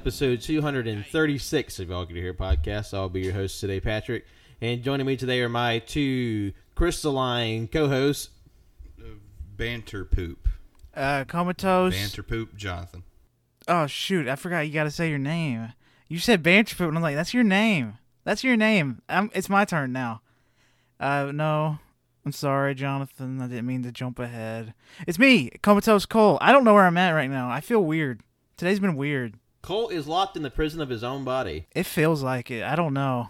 Episode 236 of Y'all Get Here podcast. I'll be your host today, Patrick. And joining me today are my two crystalline co hosts. Banter poop. Uh, comatose. Banter poop, Jonathan. Oh shoot, I forgot you gotta say your name. You said Banter Poop, and I'm like, that's your name. That's your name. I'm, it's my turn now. Uh, no. I'm sorry, Jonathan. I didn't mean to jump ahead. It's me, Comatose Cole. I don't know where I'm at right now. I feel weird. Today's been weird. Cole is locked in the prison of his own body. It feels like it. I don't know.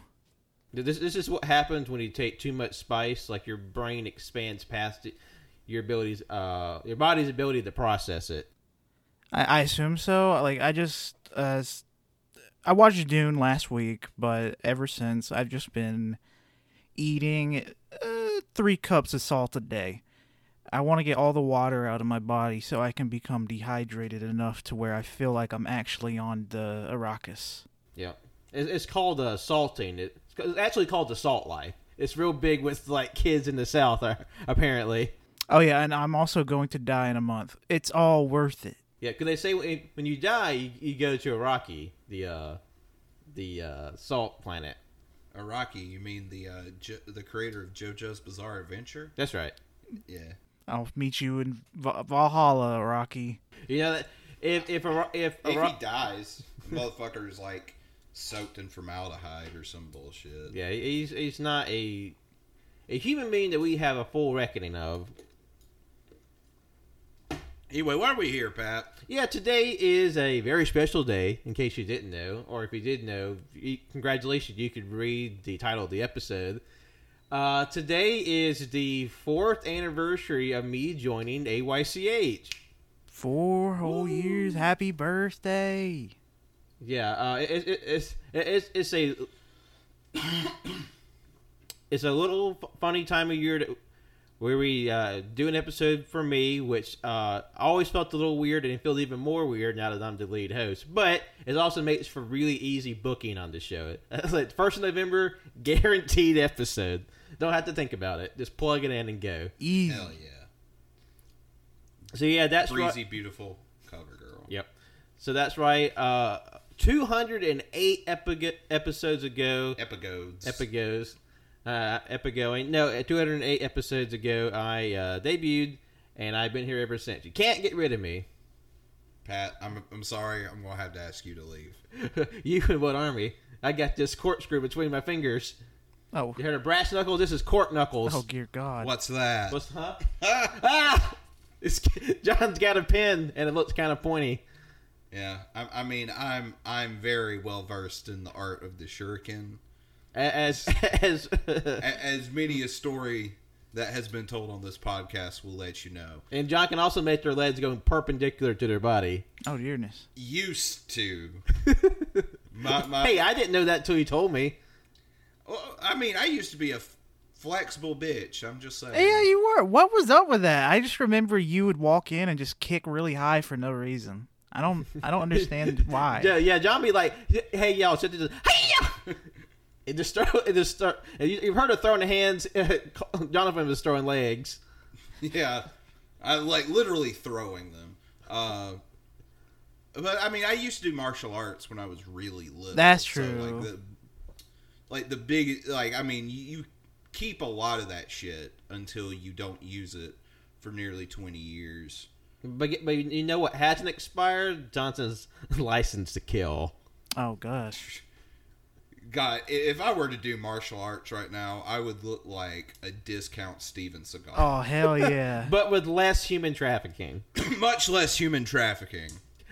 This, this is what happens when you take too much spice. Like your brain expands past it, your abilities, uh, your body's ability to process it. I, I assume so. Like I just uh, I watched Dune last week, but ever since I've just been eating uh, three cups of salt a day. I want to get all the water out of my body so I can become dehydrated enough to where I feel like I'm actually on the Arrakis. Yeah, it's, it's called uh, salting. It's actually called the salt life. It's real big with like kids in the South, uh, apparently. Oh yeah, and I'm also going to die in a month. It's all worth it. Yeah, because they say when, when you die, you, you go to Iraqi, the uh, the uh, salt planet. Araki, you mean the uh, jo- the creator of JoJo's Bizarre Adventure? That's right. Yeah. I'll meet you in Va- Valhalla, Rocky. You know that if if Ira- if, If Ira- he dies, the motherfucker's like soaked in formaldehyde or some bullshit. yeah, he's he's not a a human being that we have a full reckoning of. Anyway, why are we here, Pat? Yeah, today is a very special day. In case you didn't know, or if you did know, congratulations, you could read the title of the episode. Uh, today is the fourth anniversary of me joining AYCH. Four whole years. Happy birthday. Yeah, uh, it, it, it's it's it's a it's a little funny time of year to, where we uh, do an episode for me, which uh, always felt a little weird and it feels even more weird now that I'm the lead host. But it also makes for really easy booking on the show. like first of November, guaranteed episode. Don't have to think about it. Just plug it in and go. Easy. Hell yeah. So yeah, that's right. Breezy, beautiful cover girl. Yep. So that's right. Uh, 208 epi- episodes ago, Epigodes. Epigos, uh, Epigoing. No, uh, 208 episodes ago, I uh, debuted, and I've been here ever since. You can't get rid of me. Pat, I'm, I'm sorry. I'm going to have to ask you to leave. you and what army? I got this corkscrew between my fingers. Oh, You heard of brass knuckles? This is cork knuckles. oh dear God. What's that? What's huh? ah! It's, John's got a pen, and it looks kind of pointy. Yeah, I, I mean, I'm I'm very well versed in the art of the shuriken. As as A- As many a story that has been told on this podcast will let you know. and John can also make their legs go perpendicular to their body. Oh dearness. Used to. my, my, Hey, I didn't know that till you told me. Well, I mean, I used to be a f- flexible bitch. I'm just saying. Yeah, you were. What was up with that? I just remember you would walk in and just kick really high for no reason. I don't. I don't understand why. Yeah, yeah. John be like, "Hey, y'all, sit this. Hey, y'all." It just throw. It just start. you- You've heard of throwing hands. Jonathan was throwing legs. Yeah, I like literally throwing them. Uh, but I mean, I used to do martial arts when I was really little. That's so, true. like the, like the big, like I mean, you, you keep a lot of that shit until you don't use it for nearly twenty years. But but you know what hasn't expired? Johnson's license to kill. Oh gosh. God, if I were to do martial arts right now, I would look like a discount Steven Seagal. Oh hell yeah. But with less human trafficking. Much less human trafficking.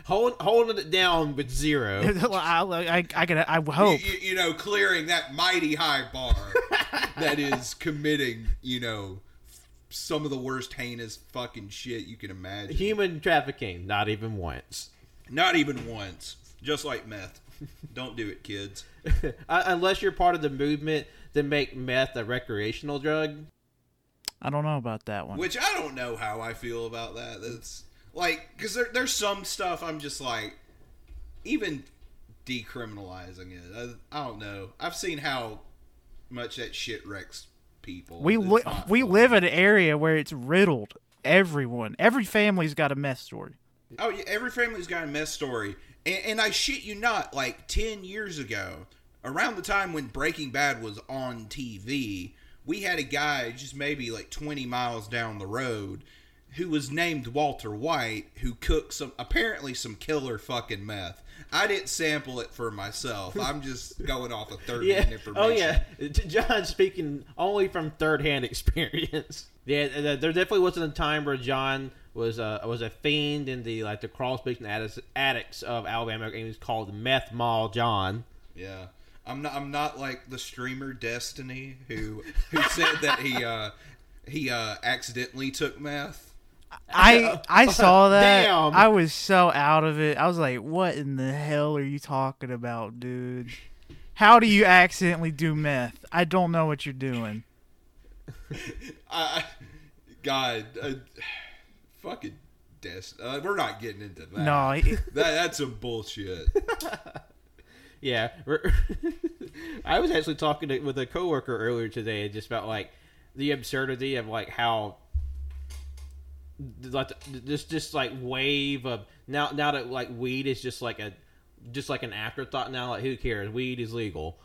Hold, holding it down with zero. I, I, I, gotta, I hope. you, you know, clearing that mighty high bar that is committing, you know, some of the worst heinous fucking shit you can imagine. Human trafficking, not even once. Not even once. Just like meth. Don't do it, kids. Uh, Unless you're part of the movement to make meth a recreational drug. I don't know about that one. Which I don't know how I feel about that. That's like because there, there's some stuff I'm just like, even decriminalizing it. I, I don't know. I've seen how much that shit wrecks people. we li- we fun. live in an area where it's riddled. Everyone, every family's got a mess story. Oh, yeah, every family's got a mess story. And, and I shit you not, like 10 years ago, around the time when Breaking Bad was on TV, we had a guy just maybe like 20 miles down the road who was named Walter White who cooked some, apparently some killer fucking meth. I didn't sample it for myself. I'm just going off of third Yeah. hand information. Oh yeah. John speaking only from third hand experience. Yeah, there definitely wasn't a time where John was a was a fiend in the like the crawl space and addicts, addicts of Alabama. And he was called Meth Mall John. Yeah. I'm not I'm not like the streamer Destiny who who said that he uh he uh accidentally took meth. I I saw that. Damn. I was so out of it. I was like, "What in the hell are you talking about, dude? How do you accidentally do meth? I don't know what you're doing." I God uh, fucking Dest uh, we're not getting into that. No, it- That that's some bullshit. Yeah, we're- I was actually talking to, with a coworker earlier today, just about like the absurdity of like how like this just like wave of now now that like weed is just like a just like an afterthought now. Like who cares? Weed is legal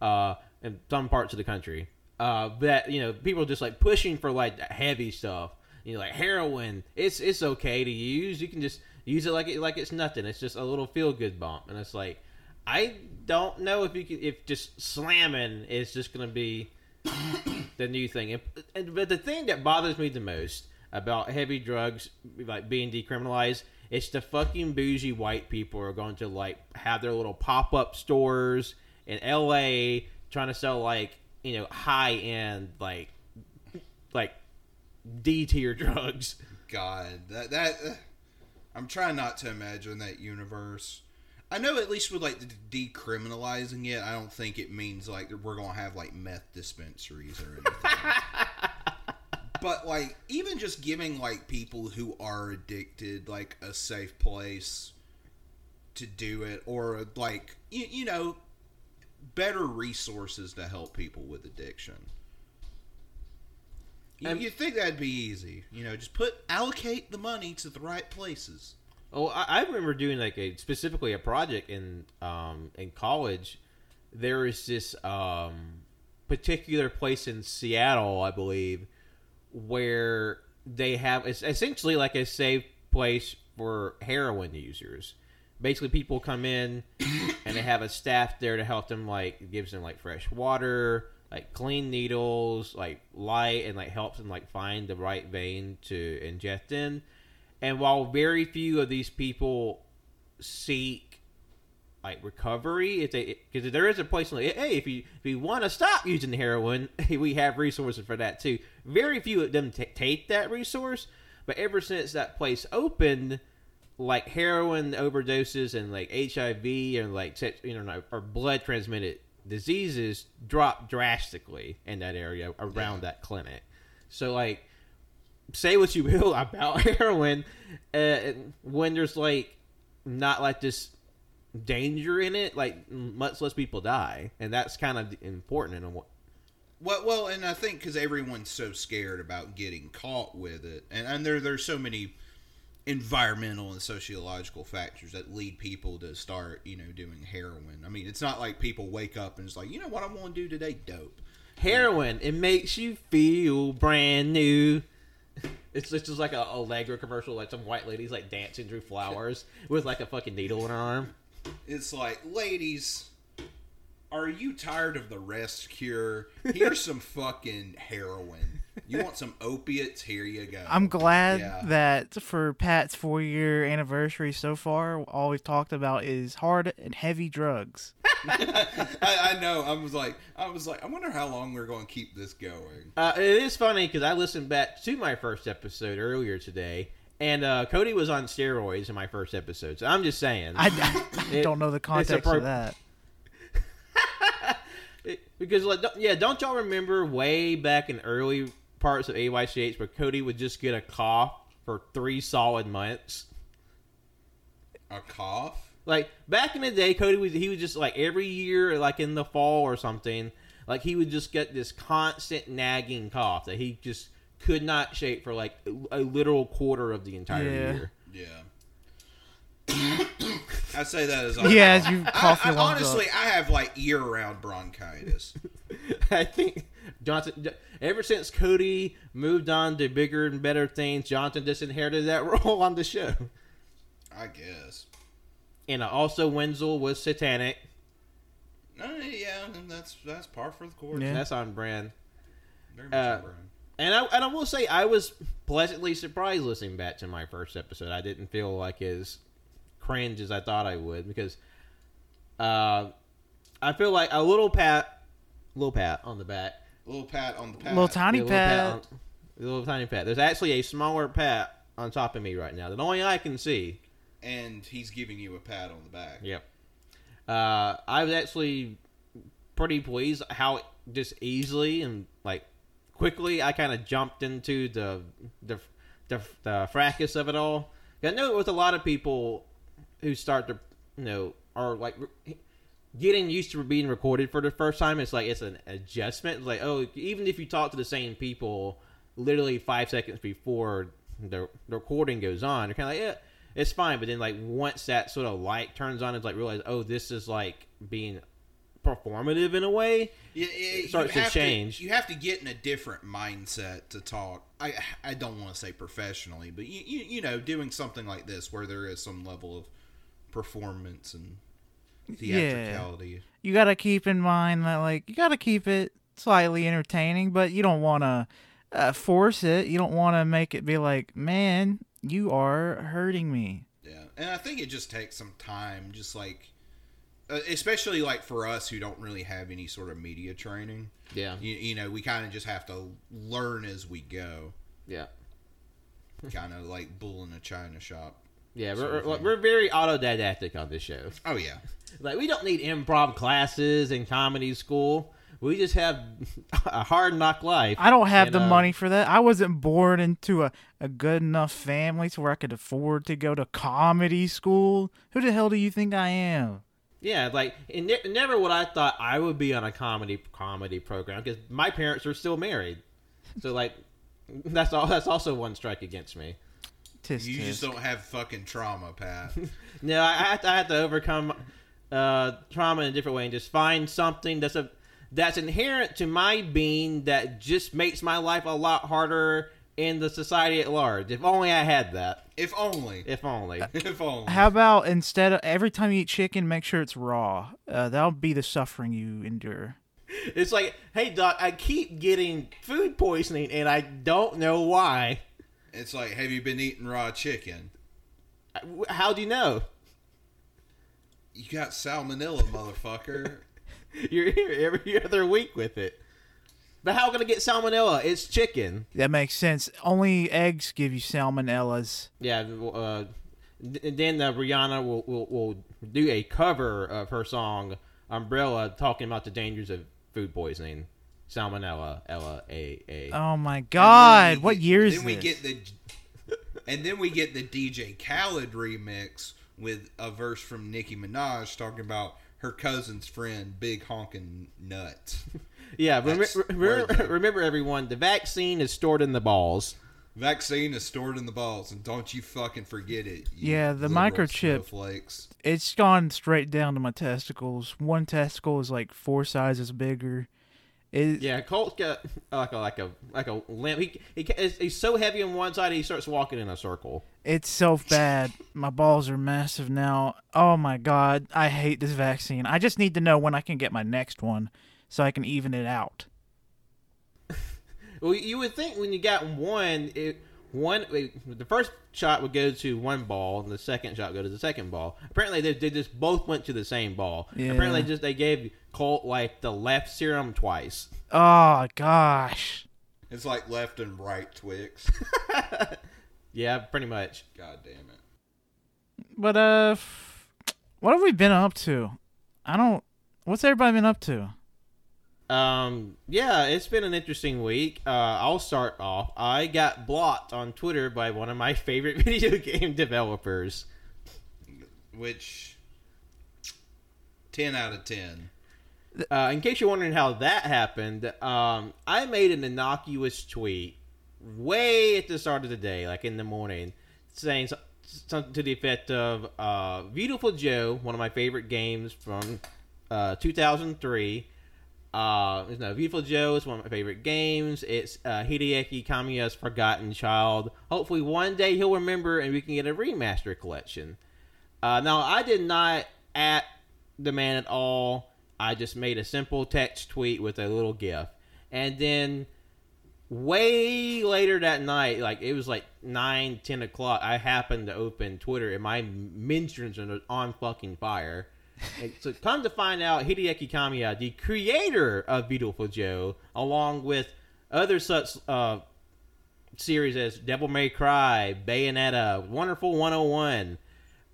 uh, in some parts of the country. Uh, that you know people are just like pushing for like heavy stuff. You know, like heroin. It's it's okay to use. You can just use it like it like it's nothing. It's just a little feel good bump, and it's like I don't know if you can, if just slamming is just to be the new thing. And, and, but the thing that bothers me the most about heavy drugs like being decriminalized, it's the fucking bougie white people are going to like have their little pop up stores in L.A. trying to sell like you know high end like like D tier drugs. God, that that uh, I'm trying not to imagine that universe. I know at least with like the decriminalizing it, I don't think it means like we're gonna have like meth dispensaries or anything. but like even just giving like people who are addicted like a safe place to do it or like you, you know better resources to help people with addiction. You, Um, you think that'd be easy? You know, just put allocate the money to the right places. Oh, I, I remember doing like a specifically a project in um in college. There is this um particular place in Seattle, I believe, where they have it's essentially like a safe place for heroin users. Basically, people come in and they have a staff there to help them, like gives them like fresh water, like clean needles, like light, and like helps them like find the right vein to inject in. And while very few of these people seek like recovery, if they because there is a place like hey, if you if you want to stop using heroin, we have resources for that too. Very few of them ta take that resource, but ever since that place opened, like heroin overdoses and like HIV and like you know or blood transmitted diseases dropped drastically in that area around that clinic. So like say what you will about heroin, uh, when there's like not like this danger in it, like much less people die, and that's kind of important in a Well, well, and I think because everyone's so scared about getting caught with it, and, and there there's so many environmental and sociological factors that lead people to start, you know, doing heroin. I mean, it's not like people wake up and it's like, you know what I'm going to do today? Dope. heroin. It makes you feel brand new. It's just just like a Allegra commercial, like some white lady's like dancing through flowers with like a fucking needle in her arm. It's like, ladies, are you tired of the rest cure? Here's some fucking heroin. You want some opiates? Here you go. I'm glad Yeah. that for Pat's four year anniversary so far, all we've talked about is hard and heavy drugs. I, I know. I was like, I was like, I wonder how long we're going to keep this going. Uh, it is funny because I listened back to my first episode earlier today, and uh, Cody was on steroids in my first episode. So I'm just saying. I, I It- don't know the it's context appro- of that. It- because like, don't- yeah, don't y'all remember way back in early parts of AYCH where Cody would just get a cough for three solid months? A cough? Like back in the day, Cody was he was just like every year, like in the fall or something, like he would just get this constant nagging cough that he just could not shake for like a literal quarter of the entire Yeah. year. Yeah. I say that as Yeah, as you I, cough I, your lungs honestly, up. I have like year-round bronchitis. I think Johnson. Ever since Cody moved on to bigger and better things, Johnson disinherited that role on the show. I guess. And also Wenzel was satanic. Uh, yeah, that's that's par for the course. Yeah. That's on brand. Very much Uh, on brand. And I and I will say I was pleasantly surprised listening back to my first episode. I didn't feel like as cringe as I thought I would because uh, I feel like a little pat, little pat on the back, little pat on the pat. Little tiny Yeah, little pat. on- little tiny pat. There's actually a smaller pat on top of me right now that only I can see. and he's giving you a pat on the back. Yep. Uh, I was actually pretty pleased how just easily and like quickly I kind of jumped into the the the, the fracas of it all. I know it was a lot of people who start to you know are like getting used to being recorded for the first time. It's like it's an adjustment. It's like oh, even if you talk to the same people literally five seconds before the, the recording goes on, you're kind of like yeah it's fine. But then like once that sort of light turns on, it's like realize oh this is like being performative in a way. Yeah, yeah, you starts to have change. you have to get in a different mindset to talk. I I don't want to say professionally, but you, you you know doing something like this where there is some level of performance and theatricality. You got to keep in mind that, like, you got to keep it slightly entertaining, but you don't want to uh, force it. You don't want to make it be like, man, you are hurting me. Yeah, and I think it just takes some time, just like, especially like for us who don't really have any sort of media training. Yeah, You, you know, we kind of just have to learn as we go, yeah, kind of like bull in a china shop. yeah. We're, we're, we're very autodidactic on this show. Oh yeah, Like we don't need improv classes in comedy school. We just have a hard knock life. I don't have And, the uh, money for that. I wasn't born into a, a good enough family to where I could afford to go to comedy school. Who the hell do you think I am? Yeah, like it ne- never would I thought I would be on a comedy comedy program because my parents are still married. So like that's all. That's also one strike against me. Tisk, you tisk. just don't have fucking trauma, Pat. No, I, I, have to, I have to overcome uh, trauma in a different way and just find something that's a that's inherent to my being that just makes my life a lot harder in the society at large. If only I had that. if only, If only. if only. How about instead of every time you eat chicken, make sure it's raw? Uh, that'll be the suffering you endure. It's like, hey doc, I keep getting food poisoning and I don't know why. It's like, have you been eating raw chicken? How do you know? You got salmonella, motherfucker. You're here every other week with it. But how can I get salmonella? It's chicken. That makes sense. Only eggs give you salmonellas. Yeah. Uh, th- then uh, Rihanna will, will will do a cover of her song "Umbrella," talking about the dangers of food poisoning, salmonella, Ella, A A. Oh my God! What get- year is Then this? we get the, and then we get the DJ Khaled remix with a verse from Nicki Minaj talking about her cousin's friend, big honking nut. yeah. Rem- that's rem- remember, everyone, the vaccine is stored in the balls. Vaccine is stored in the balls, and don't you fucking forget it. Yeah, the microchip. snowflakes. it's gone straight down to my testicles. One testicle is like four sizes bigger. It, Yeah, Cole's got like a like a like a limp. He, he he's- he's so heavy on one side he starts walking in a circle. It's so bad. My balls are massive now. Oh my god, I hate this vaccine. I just need to know when I can get my next one so I can even it out. Well, you would think when you got one, it one the first shot would go to one ball, and the second shot would go to the second ball. Apparently, they, they just both went to the same ball. Yeah. Apparently, just they gave Cole like the left serum twice. Oh gosh. It's like left and right Twix. Yeah, pretty much. God damn it. But uh, f- what have we been up to? I don't. What's everybody been up to? Um, yeah, it's been an interesting week. Uh, I'll start off. I got blocked on Twitter by one of my favorite video game developers. Which, 10 out of 10. Uh, in case you're wondering how that happened, um, I made an innocuous tweet way at the start of the day, like in the morning, saying something to the effect of uh, "Viewtiful Joe," one of my favorite games from uh, 2003. Uh, no, Viewtiful Joe is one of my favorite games. It's uh, Hideki Kamiya's Forgotten Child. Hopefully, one day he'll remember and we can get a remaster collection. Uh, now, I did not at the man at all. I just made a simple text tweet with a little GIF. And then way later that night, like it was like 9, 10 o'clock, I happened to open Twitter and my mentions are on fucking fire. So come to find out, Hideki Kamiya, the creator of Viewtiful Joe, along with other such uh, series as Devil May Cry, Bayonetta, Wonderful 101,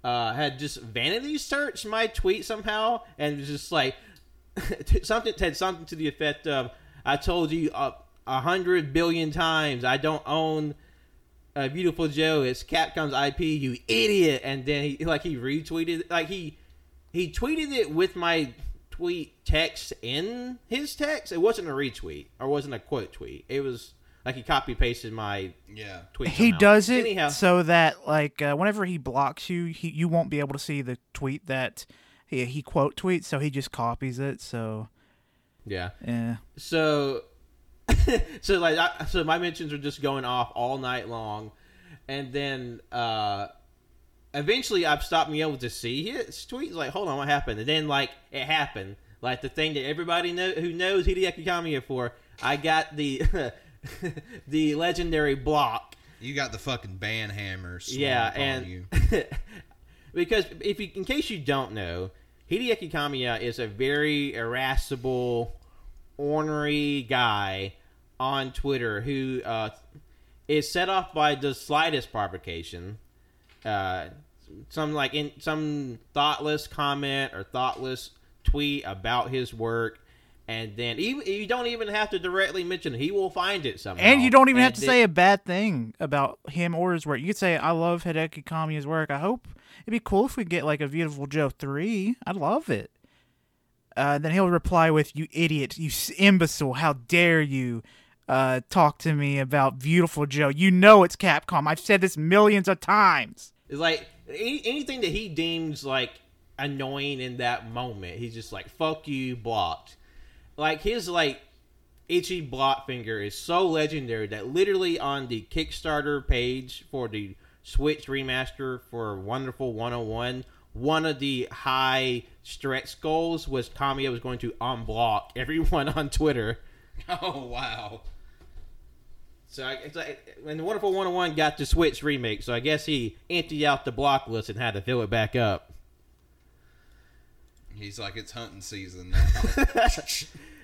uh, had just vanity searched my tweet somehow and was just like something had something to the effect of I told you a a hundred billion times I don't own uh, Viewtiful Joe. It's Capcom's IP. You idiot! And then he like he retweeted like he he tweeted it with my tweet text in his text. It wasn't a retweet or wasn't a quote tweet. It was like he copy pasted my Yeah. tweet. He somehow. does it Anyhow, so that like uh, whenever he blocks you, he you won't be able to see the tweet that he he quote tweets. So he just copies it. So yeah. yeah. So, so like, I, so my mentions are just going off all night long, and then uh eventually I've stopped being able to see his tweets. Like, hold on, what happened? And then like it happened, like the thing that everybody know who knows Hideki Kamiya for. I got the the legendary block. You got the fucking ban hammer. Yeah, and you. because if you, in case you don't know, Hideki Kamiya is a very irascible, ornery guy on Twitter who uh, is set off by the slightest provocation, uh, some like in some thoughtless comment or thoughtless tweet about his work. And then even you don't even have to directly mention it. He will find it somehow. And you don't even have to then- say a bad thing about him or his work. You could say, "I love Hideki Kamiya's work. I hope it'd be cool if we get like a Viewtiful Joe three. I'd love it." Uh, then he'll reply with, "You idiot! You imbecile! How dare you uh, talk to me about Viewtiful Joe? You know it's Capcom. I've said this millions of times." It's like any, anything that he deems like annoying in that moment, he's just like "fuck you," blocked. Like his like itchy block finger is so legendary that literally on the Kickstarter page for the Switch remaster for Wonderful 101, one of the high stretch goals was Kamiya was going to unblock everyone on Twitter. Oh wow. So I, it's like, and the Wonderful 101 got the Switch remake, so I guess he emptied out the block list and had to fill it back up. He's like it's hunting season now.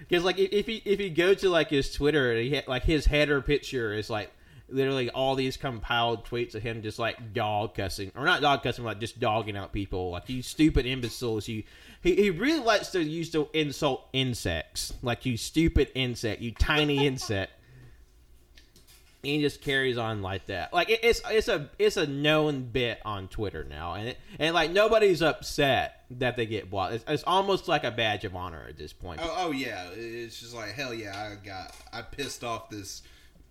Because like if, if he if he go to like his Twitter, he ha- like his header picture is like literally all these compiled tweets of him just like dog cussing or not dog cussing, like just dogging out people, like you stupid imbeciles. You he, he really likes to use to insult insects, like you stupid insect, you tiny insect. And he just carries on like that. Like it, it's it's a it's a known bit on Twitter now, and it, and like nobody's upset that they get blocked. It's, it's almost like a badge of honor at this point. oh, oh yeah. It's just like hell yeah. I got I pissed off this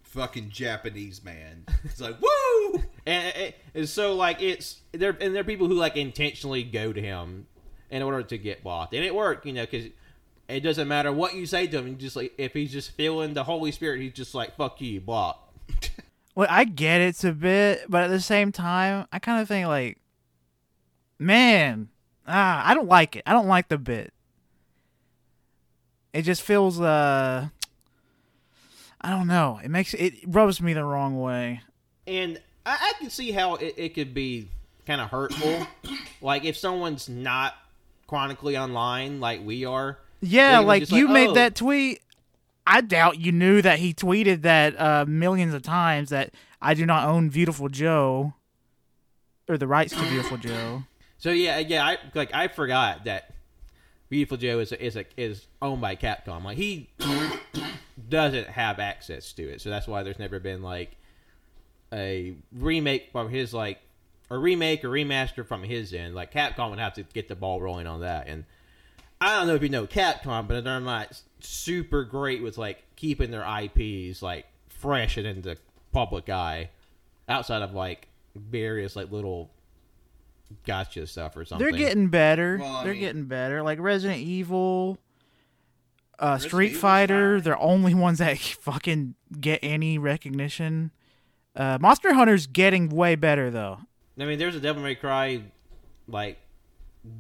fucking Japanese man. It's like woo. and, and, and so like it's there and there are people who like intentionally go to him in order to get blocked and it worked you know because it doesn't matter what you say to him just like if he's just feeling the holy spirit he's just like fuck you block Well, I get it's a bit, but at the same time, I kind of think like, man, ah, I don't like it. I don't like the bit. It just feels uh, I don't know. It makes it rubs me the wrong way. and I, I can see how it, it could be kind of hurtful. like if someone's not chronically online like we are. Yeah, like you like, made "Oh." that tweet. I doubt you knew that he tweeted that uh, millions of times that I do not own Viewtiful Joe or the rights to Viewtiful Joe. So yeah, yeah, I like I forgot that Viewtiful Joe is is a, is owned by Capcom. Like he doesn't have access to it, so that's why there's never been like a remake from his like a remake or remaster from his end. Like Capcom would have to get the ball rolling on that, and I don't know if you know Capcom, but they're not super great with like keeping their IPs like fresh and in the public eye, outside of like various like little gotcha stuff or something. They're getting better. Well, They're mean- getting better. Like Resident Evil, uh, Resident Street Evil's Fighter. fine. They're only ones that fucking get any recognition. Uh, Monster Hunter's getting way better though. I mean, there's a Devil May Cry like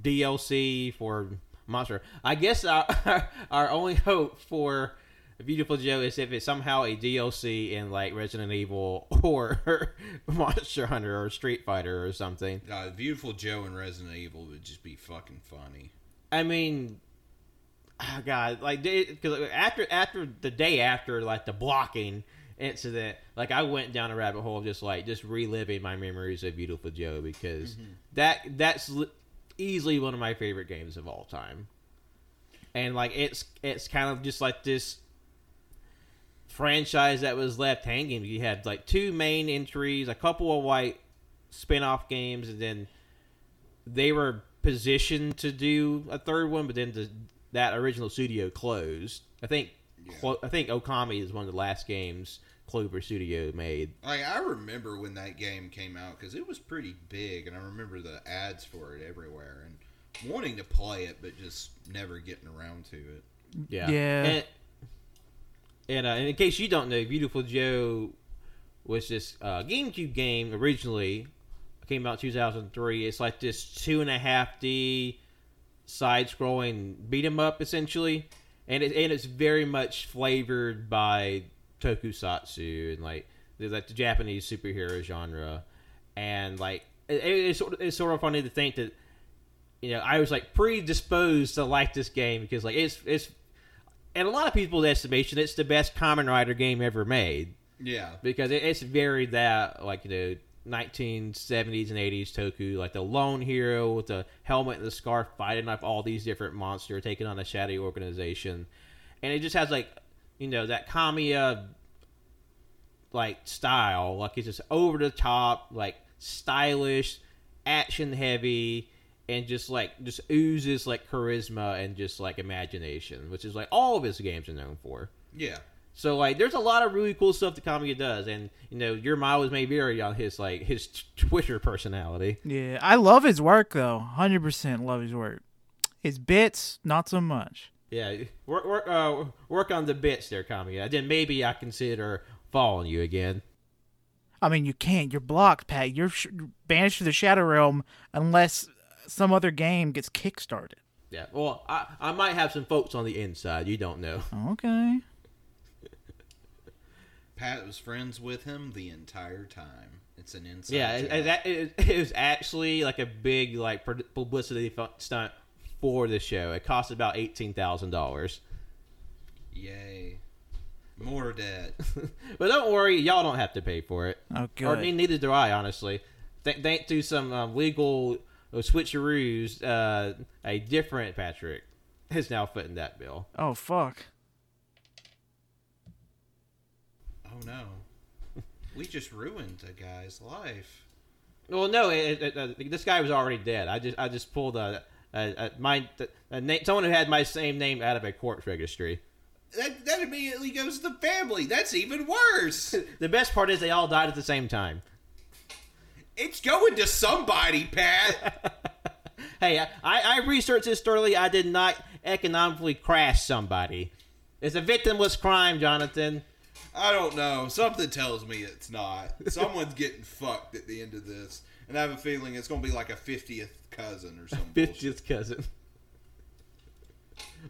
DLC for Monster. I guess our our only hope for Viewtiful Joe is if it's somehow a DLC in like Resident Evil or Monster Hunter or Street Fighter or something. Uh, Viewtiful Joe and Resident Evil would just be fucking funny. I mean, oh God, like because after after the day after like the blocking incident, like I went down a rabbit hole of just like just reliving my memories of Viewtiful Joe because that that's easily one of my favorite games of all time, and like it's it's kind of just like this franchise that was left hanging. You had like two main entries, a couple of white spin-off games, and then they were positioned to do a third one, but then the, that original studio closed. I think Clo- I think Okami is one of the last games Clover Studio made. Like I remember when that game came out because it was pretty big, and I remember the ads for it everywhere, and wanting to play it, but just never getting around to it. Yeah. Yeah. And, and, uh, and in case you don't know, Viewtiful Joe was this uh, GameCube game originally. Came out 2003. It's like this two and a half D side scrolling beat 'em up essentially, and it, and it's very much flavored by tokusatsu and like the, like the Japanese superhero genre, and like it, it's sort of, it's sort of funny to think that you know I was like predisposed to like this game because like it's it's in a lot of people's estimation it's the best Kamen Rider game ever made. Yeah, because it, it's very that like you know 1970s and 80s Toku like the lone hero with the helmet and the scarf fighting off all these different monsters taking on a shadowy organization. And it just has like you know that Kamiya like style like it's just over the top like stylish action heavy and just like just oozes like charisma and just like imagination which is like all of his games are known for yeah. so like, there's a lot of really cool stuff that Kamiya does, and you know, your mileage may vary on his like his t- Twitter personality. Yeah, I love his work though. Hundred percent love his work. His bits, not so much. Yeah, work work uh, work on the bits there, Kamiya. Then maybe I consider following you again. I mean, you can't. You're blocked, Pat. You're sh- banished to the Shadow Realm unless some other game gets kickstarted. Yeah, well, I I might have some folks on the inside. You don't know. Okay. Pat was friends with him the entire time. It's an inside. Yeah, it, job. it, that- it, it was actually like a big like publicity stunt for the show. It cost about eighteen thousand dollars. Yay. More debt. But don't worry, y'all don't have to pay for it. Oh, Or good. ne- neither do I, honestly. Th- thanks to some um, legal uh, switcheroos, uh, a different Patrick is now footing that bill. Oh fuck. Oh no. We just ruined a guy's life. Well, no, it, it, uh, this guy was already dead. I just I just pulled a, a, a my a na- someone who had my same name out of a corpse registry. That that immediately goes to the family. That's even worse. The best part is they all died at the same time. it's going to somebody, Pat. Hey, I, I researched this thoroughly. I did not economically crash somebody. It's a victimless crime, Jonathan. I don't know. Something tells me it's not. Someone's getting fucked at the end of this, and I have a feeling it's going to be like a fiftieth cousin or something. Fiftieth cousin.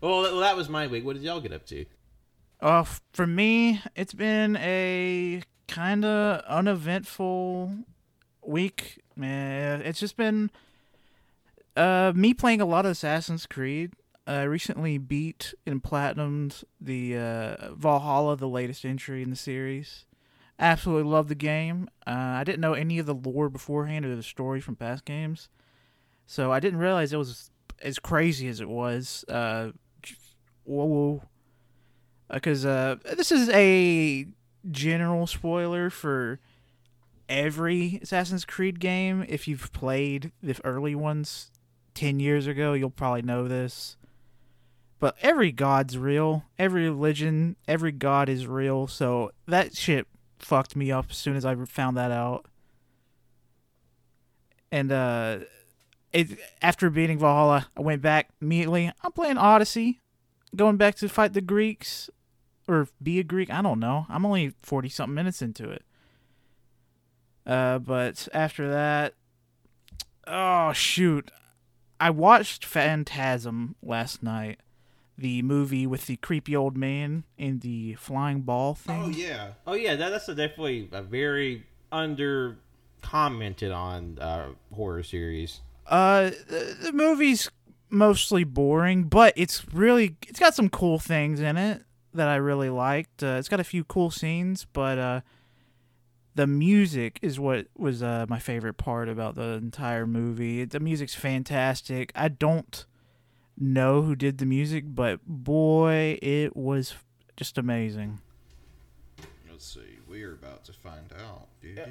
Well, that- well, that was my week. What did y'all get up to? Uh, for me, it's been a kind of uneventful week. Man, it's just been uh me playing a lot of Assassin's Creed. I recently beat and platinumed the uh, Valhalla, the latest entry in the series. Absolutely love the game. Uh, I didn't know any of the lore beforehand or the story from past games, so I didn't realize it was as crazy as it was. Uh, whoa, whoa because uh, this is a general spoiler for every Assassin's Creed game. If you've played the early ones 10 years ago, you'll probably know this. But every god's real. Every religion, every god is real. So that shit fucked me up as soon as I found that out. And uh it after beating Valhalla, I went back immediately. I'm playing Odyssey, going back to fight the Greeks or be a Greek. I don't know. I'm only 40 something minutes into it. Uh, but after that, oh shoot, I watched Phantasm last night, the movie with the creepy old man in the flying ball thing. Oh yeah. Oh yeah, that, that's a definitely a very under commented on uh, horror series. Uh, the, the movie's mostly boring, but it's really it's got some cool things in it that I really liked. Uh, it's got a few cool scenes, but uh, the music is what was uh, my favorite part about the entire movie. The music's fantastic. I don't know who did the music, but boy, it was just amazing. Let's see. We are about to find out.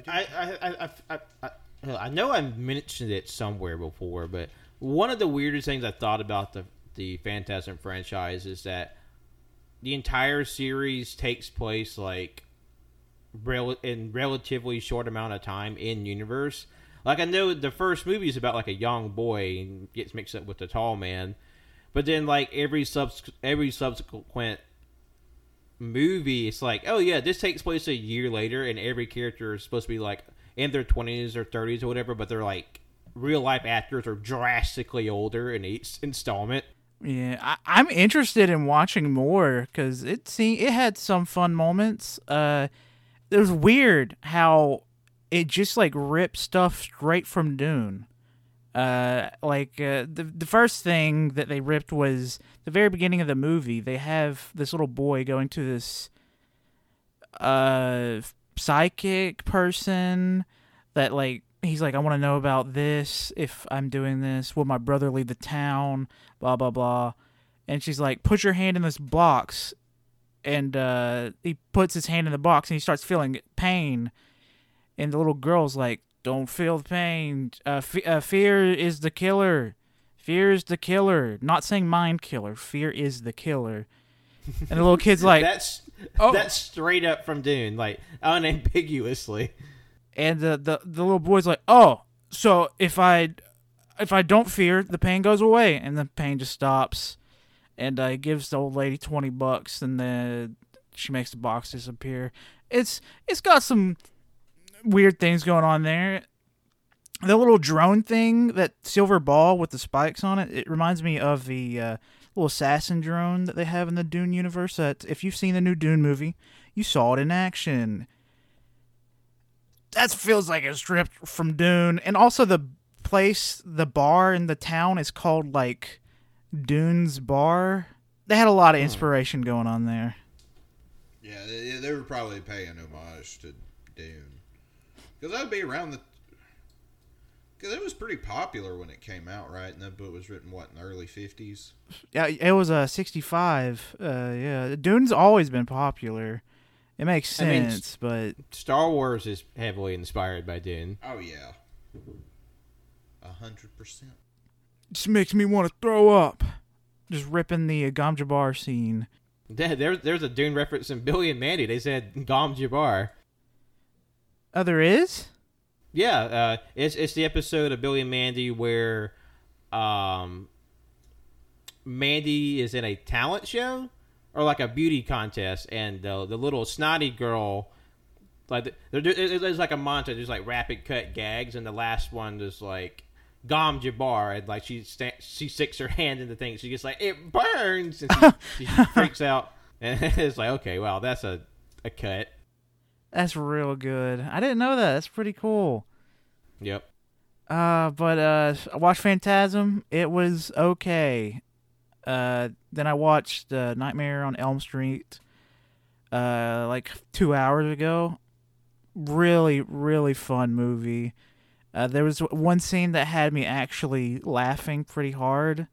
I I, I, I, I, I uh, I know I mentioned it somewhere before, but one of the weirdest things I thought about the the Phantasm franchise is that the entire series takes place like rel- in relatively short amount of time in universe. Like I know the first movie is about like a young boy and gets mixed up with the tall man, but then like every subs every subsequent movie, it's like oh yeah, this takes place a year later, and every character is supposed to be like in their twenties or thirties or whatever, but they're like real life actors are drastically older in each installment. Yeah, I, I'm interested in watching more because it see it had some fun moments. Uh, it was weird how it just like ripped stuff straight from Dune. Uh, like uh, the the first thing that they ripped was the very beginning of the movie. They have this little boy going to this uh psychic person that like he's like I want to know about this if I'm doing this. Will my brother leave the town? Blah blah blah. And she's like, put your hand in this box, and uh, he puts his hand in the box and he starts feeling pain. And the little girl's like, don't feel the pain. Uh, f- uh, fear is the killer. Fear is the killer. Not saying mind killer. Fear is the killer. And the little kid's like, that's Oh. that's straight up from Dune, like unambiguously. and the, the the little boy's like, "Oh, so if I if I don't fear, the pain goes away," and the pain just stops. And uh, gives the old lady twenty bucks, and then she makes the box disappear. It's it's got some weird things going on there. The little drone thing, that silver ball with the spikes on it, it reminds me of the uh, little assassin drone that they have in the Dune universe. That if you've seen the new Dune movie, you saw it in action that feels like it's stripped from Dune. And also the place, the bar in the town is called like Dune's Bar. They had a lot of inspiration going on there. Yeah, they, they were probably paying homage to Dune because that'd be around the. Because it was pretty popular when it came out, right? And that book was written what in the early fifties. Yeah, it was a uh, 65. Uh, yeah, Dune's always been popular. It makes I mean, sense, but Star Wars is heavily inspired by Dune. Oh yeah, a hundred percent. just makes me want to throw up. Just ripping the uh, Gom Jabbar scene. There, there's there's a Dune reference in Billy and Mandy. They said Gom Jabbar. Oh, there is? Yeah, uh, it's it's the episode of Billy and Mandy where, um, Mandy is in a talent show or like a beauty contest, and the the little snotty girl, like there, there- there's like a montage, there's like rapid cut gags, and the last one is like Gom Jabbar, and like she sta- she sticks her hand in the thing, she gets like it burns, and she, she freaks out. and it's like okay, well that's a a cut. That's real good. I didn't know that. That's pretty cool. Yep. Uh, but uh, I watched Phantasm. It was okay. Uh, then I watched uh, Nightmare on Elm Street. Uh, like two hours ago. Really, really fun movie. Uh, there was one scene that had me actually laughing pretty hard,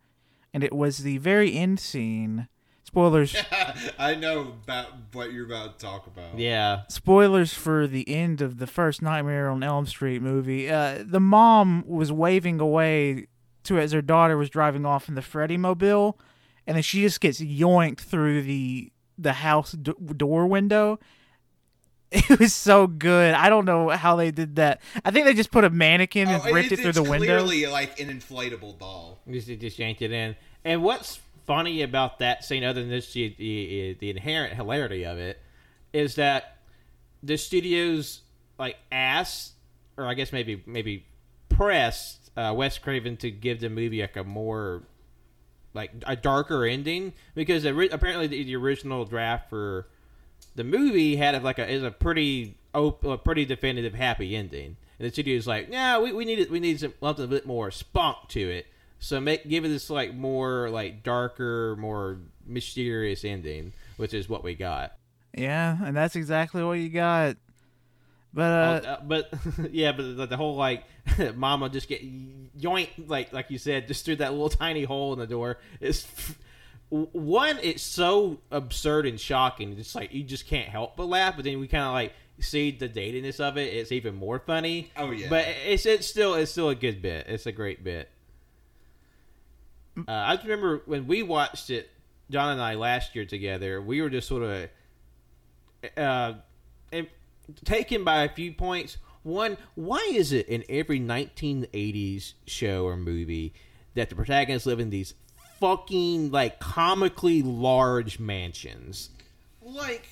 and it was the very end scene. Spoilers. I know about what you're about to talk about. Yeah. spoilers for the end of the first Nightmare on Elm Street movie. Uh, the mom was waving away to as her daughter was driving off in the Freddy mobile, and then she just gets yoinked through the the house d- door window. It was so good. I don't know how they did that. I think they just put a mannequin and Oh, ripped it, through the window. Clearly, like an inflatable doll. Just, just yanked it in. And what's funny about that scene, other than this, the, the, the inherent hilarity of it, is that the studio's like asked, or I guess maybe maybe pressed uh, Wes Craven to give the movie like a more like a darker ending because apparently the, the original draft for the movie had like a is a pretty op- a pretty definitive happy ending, and the studio's like, yeah, we, we need it, we need some something a bit more spunk to it, so make give it this like more like darker, more mysterious ending, which is what we got. Yeah, and that's exactly what you got. But uh, Uh, but yeah, but the, the whole like mama just get yoink like like you said just through that little tiny hole in the door is one. It's so absurd and shocking. It's like you just can't help but laugh. But then we kind of like see the datiness of it. It's even more funny. Oh, yeah. but it's it's still it's still a good bit. It's a great bit. Uh, I remember when we watched it, John and I last year together. We were just sort of uh, taken by a few points. One, why is it in every 1980s show or movie that the protagonists live in these fucking like comically large mansions? Like,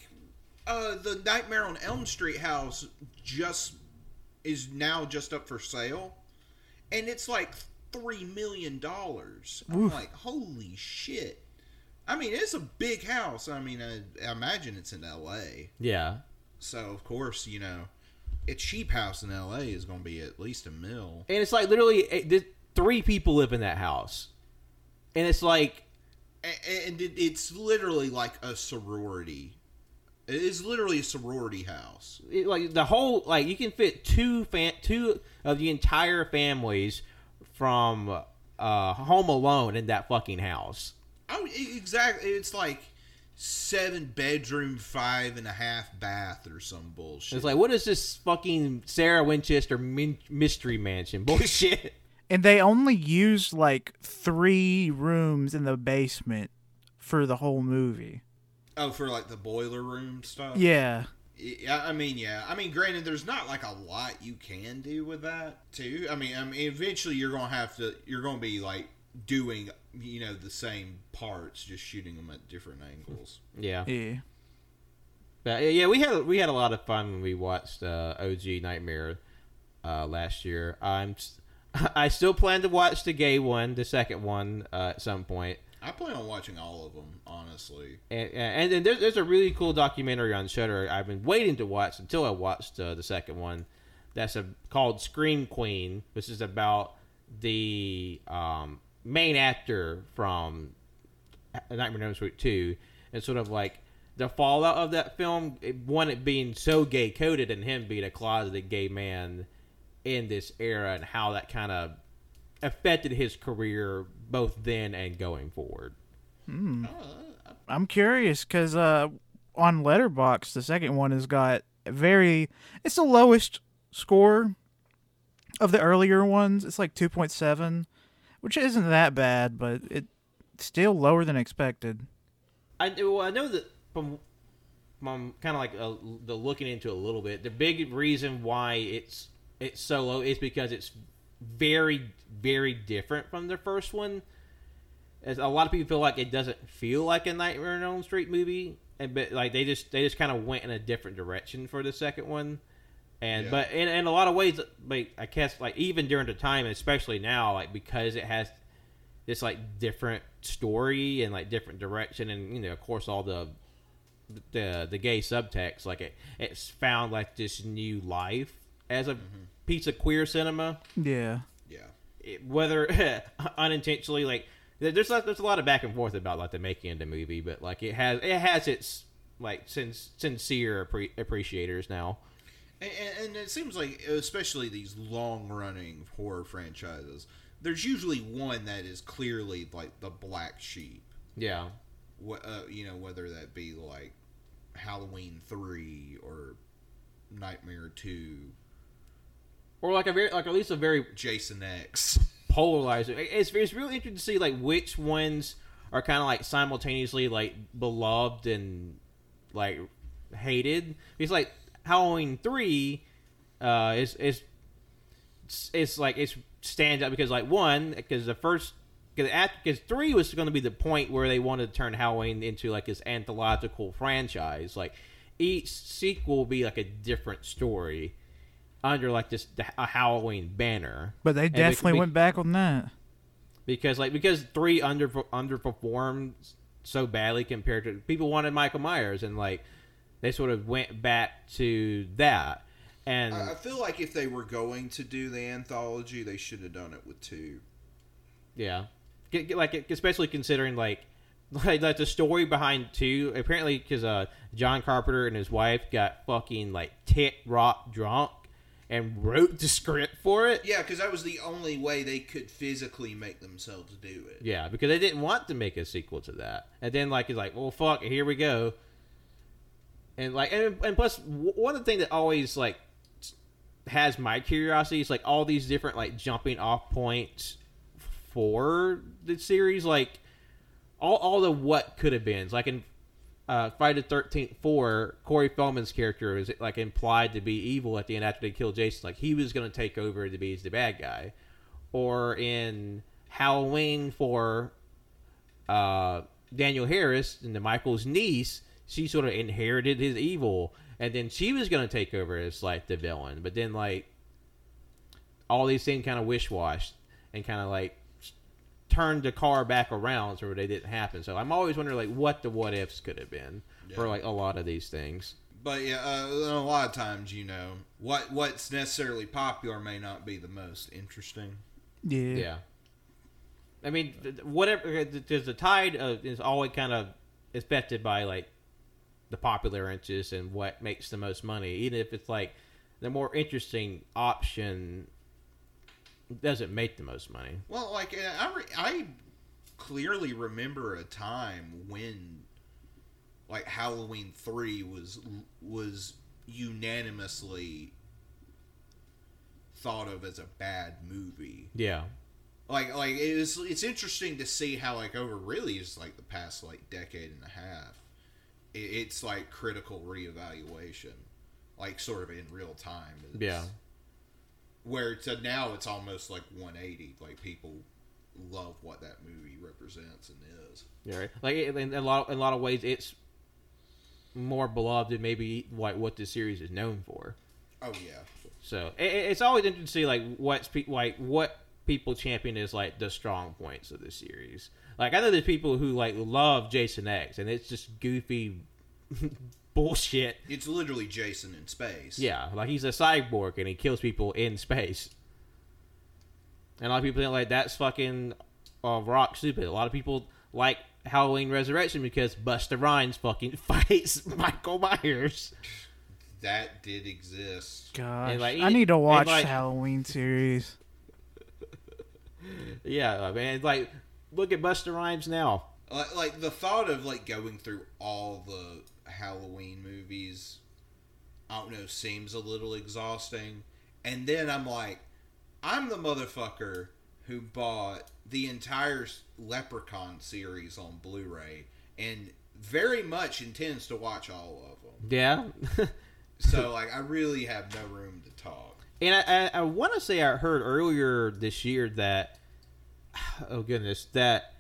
uh, the Nightmare on Elm Street house just is now just up for sale, and it's like three million dollars. I'm like, holy shit! I mean, it's a big house. I mean, I, I imagine it's in L.A. Yeah, So of course, you know, a cheap house in L.A. is going to be at least a mill. and it's like literally eh, three people live in that house, and it's like and it, it's literally like a sorority. It is literally a sorority house. it, like the whole like you can fit two fan two of the entire families from uh Home Alone in that fucking house. Oh, exactly. It's like seven bedroom, five and a half bath, or some bullshit. It's like what is this fucking Sarah Winchester min- mystery mansion bullshit? and they only used like three rooms in the basement for the whole movie. oh, for like the boiler room stuff. Yeah. Yeah, I mean, yeah. I mean, granted, there's not like a lot you can do with that too. I mean, I mean, eventually you're gonna have to. You're gonna be like doing, you know, the same parts, just shooting them at different angles. yeah. Yeah. But yeah, we had we had a lot of fun when we watched uh, OG Nightmare uh, last year. I'm I still plan to watch the gay one, the second one, uh, at some point. I plan on watching all of them, honestly. And and then there's, there's a really cool documentary on Shutter I've been waiting to watch until I watched uh, the second one. That's a, called Scream Queen, which is about the um, main actor from Nightmare on Elm Street 2 and sort of like the fallout of that film. One, it being so gay coded and him being a closeted gay man in this era and how that kind of affected his career both then and going forward. I'm curious because uh, on Letterboxd, the second one has got very. It's the lowest score of the earlier ones. It's like 2.7, which isn't that bad, but it's still lower than expected. I well, I know that from from kind of like uh the looking into a little bit. The big reason why it's it's so low is because it's very very different from the first one. As a lot of people feel like it doesn't feel like a Nightmare on Elm Street movie, and but like they just they just kind of went in a different direction for the second one. And Yeah. but in, in a lot of ways, like I guess like even during the time, and especially now, like because it has this like different story and like different direction, and you know, of course, all the the the gay subtext. Like it, it's found like this new life as a mm-hmm. Piece of queer cinema. Yeah. Yeah. It- whether unintentionally, like there's like, there's a lot of back and forth about like the making of the movie, but like it has it has its like sin- sincere appre- appreciators now. And, and- and it seems like, especially these long-running horror franchises, there's usually one that is clearly like the black sheep. Yeah, Wh- Uh, you know, whether that be like Halloween three or Nightmare two, or like a very like at least a very Jason X. polarized. It's it's really interesting to see like which ones are kind of like simultaneously like beloved and like hated. Because like Halloween three, uh, is is it's, it's like it's stands out because like one because the first because three was going to be the point where they wanted to turn Halloween into like this anthological franchise. Like each sequel will be like a different story under like this a Halloween banner. But they definitely we- went back on that. because like because three under underperformed so badly compared to people wanted Michael Myers and like they sort of went back to that and I I feel like if they were going to do the anthology, they should have done it with two. yeah Get- get, like especially considering like like, like the story behind two apparently because uh John Carpenter and his wife got fucking like tit rock drunk and wrote the script for it Yeah, because that was the only way they could physically make themselves do it. Yeah, because they didn't want to make a sequel to that, and then like it's like, well, fuck, it, here we go. And like, and, and one of the things that always like has my curiosity is like all these different like jumping off points for the series, like all all the what could have been. Like in uh, Friday Thirteenth Four, Corey Feldman's character is like implied to be evil at the end after they kill Jason. Like he was going to take over to be the bad guy, or in Halloween four uh, Danielle Harris and the Michael's niece, she sort of inherited his evil, and then she was going to take over as like the villain. But then like all these things kind of wish washed and kind of like turned the car back around so they didn't happen. So I'm always wondering like what the what ifs could have been for like a lot of these things. But yeah, uh, a lot of times, you know, what what's necessarily popular may not be the most interesting. Yeah. Yeah. I mean, th- th- whatever. There's the tide uh, is always kind of affected by like the popular interest and what makes the most money. Even if it's like the more interesting option doesn't make the most money. Well, like I, re- I clearly remember a time when, like Halloween three was was unanimously thought of as a bad movie. Yeah. Like like it's it's interesting to see how like over really is like the past like decade and a half, it, it's like critical reevaluation, like sort of in real time. It's- Yeah. Where to now it's almost like 180 like people love what that movie represents and is Yeah. Right. Like in a lot in a lot of ways, it's more beloved than maybe like what this series is known for. oh yeah So it- it's always interesting to see like what's pe- like what people champion is like the strong points of the series. Like I know there's people who like love Jason X and it's just goofy bullshit. it's literally jason in space Yeah, like he's a cyborg and he kills people in space. And a lot of people think like that's fucking uh, rock stupid. A lot of people like Halloween Resurrection because Busta Rhymes fucking fights Michael Myers. that did exist Gosh, like, I need to watch like- the Halloween series. Yeah, I mean, like look at Busta Rhymes now. like, like the thought of like going through all the halloween movies i don't know seems a little exhausting and then i'm like i'm the motherfucker who bought the entire leprechaun series on blu-ray and very much intends to watch all of them Yeah. So like I really have no room to talk. And I, I, I want to say I heard earlier this year that, oh goodness, that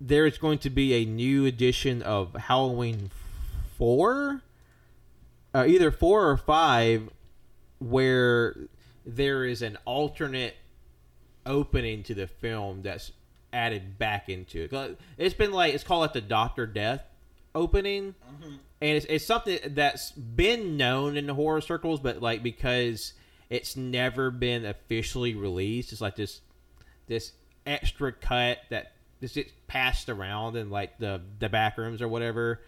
there is going to be a new edition of Halloween four, uh, either four or five, where there is an alternate opening to the film that's added back into it. It's been like it's called like the Doctor Death opening, and it's, it's something that's been known in the horror circles, but like because it's never been officially released, it's like this this extra cut that this gets passed around in like the the back rooms or whatever.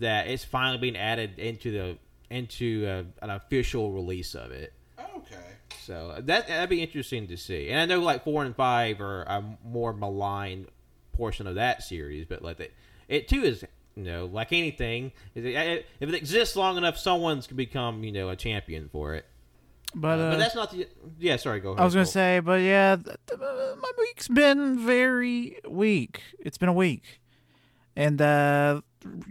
That it's finally being added into the into uh an official release of it. Okay. So that that'd be interesting to see. And I know like four and five are a more maligned portion of that series, but like it, it too is you know like anything. If it, if it exists long enough, someone's can become you know a champion for it. But, uh, but that's not the yeah. Sorry, go ahead. I was gonna Colt. say, but yeah, th- th- uh, my week's been very weak. It's been a week, and uh,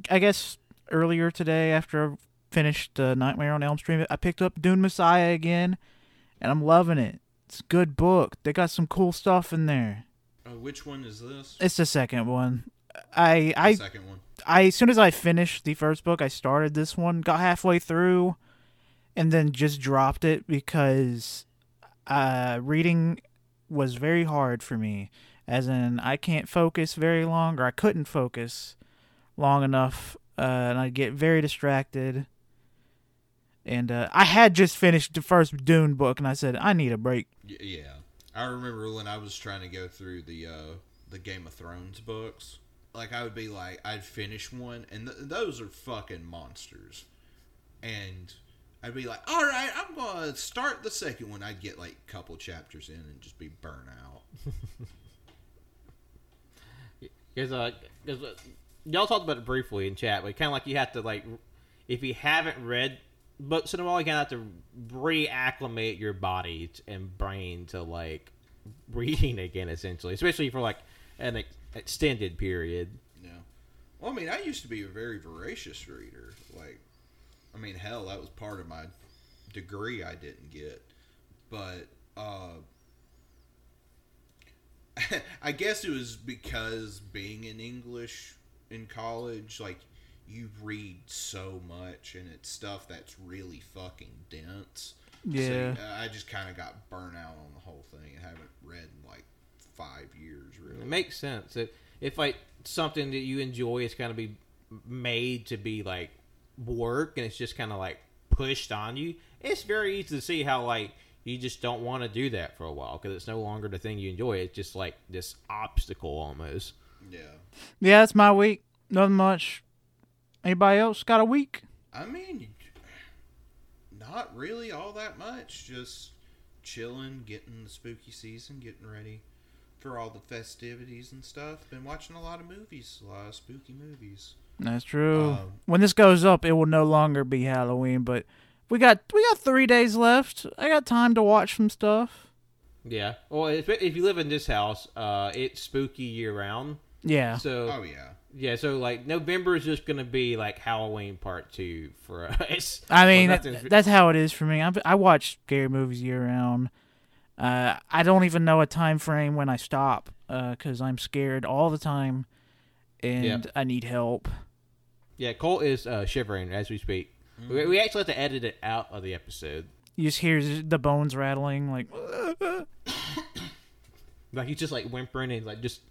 I guess earlier today, after I finished uh, Nightmare on Elm Street, I picked up Dune Messiah again, and I'm loving it. It's a good book. They got some cool stuff in there. Uh, which one is this? It's the second one. I The I second one. I as soon as I finished the first book, I started this one, got halfway through, and then just dropped it because uh, reading was very hard for me. As in, I can't focus very long, or I couldn't focus long enough, uh, and I'd get very distracted. And uh, I had just finished the first Dune book, and I said I need a break. Yeah, I remember when I was trying to go through the uh, the Game of Thrones books. Like I would be like, I'd finish one, and th- those are fucking monsters. And I'd be like, all right, I'm gonna start the second one. I'd get like a couple chapters in and just be burnt out. Because uh, 'cause, uh, y'all talked about it briefly in chat, but kind of like you have to like, if you haven't read books in a while, you kind of have to reacclimate your body and brain to like reading again, essentially, especially for like an ex- extended period. Yeah. Well, I mean, I used to be a very voracious reader. Like, I mean, hell, that was part of my degree I didn't get. But uh, I guess it was because being in English in college, like, you read so much and it's stuff that's really fucking dense. Yeah. So, uh, I just kind of got burnt out on the whole thing and haven't read in like five years, really. It makes sense. If, if like something that you enjoy is kind of be made to be like work and it's just kind of like pushed on you, it's very easy to see how like you just don't want to do that for a while because it's no longer the thing you enjoy. It's just like this obstacle almost. yeah. Yeah, that's my week. Nothing much. Anybody else got a week? I mean, not really all that much. Just chilling, getting the spooky season, getting ready for all the festivities and stuff. Been watching a lot of movies, a lot of spooky movies. That's true. Um, when this goes up, it will no longer be Halloween, but we got we got three days left. I got time to watch some stuff. Yeah. Well, if, if you live in this house, uh, it's spooky year round. Yeah, So Oh yeah, yeah, so like November is just gonna be like Halloween part two for us. I mean Well, that- that's how it is for me. I, I watch scary movies year round. Uh, I don't even know a time frame when I stop because I'm scared all the time, and Yeah. I need help. Yeah, Colt is uh, shivering as we speak. We, we actually have to edit it out of the episode. You just hear the bones rattling, like Like he's just like whimpering and like just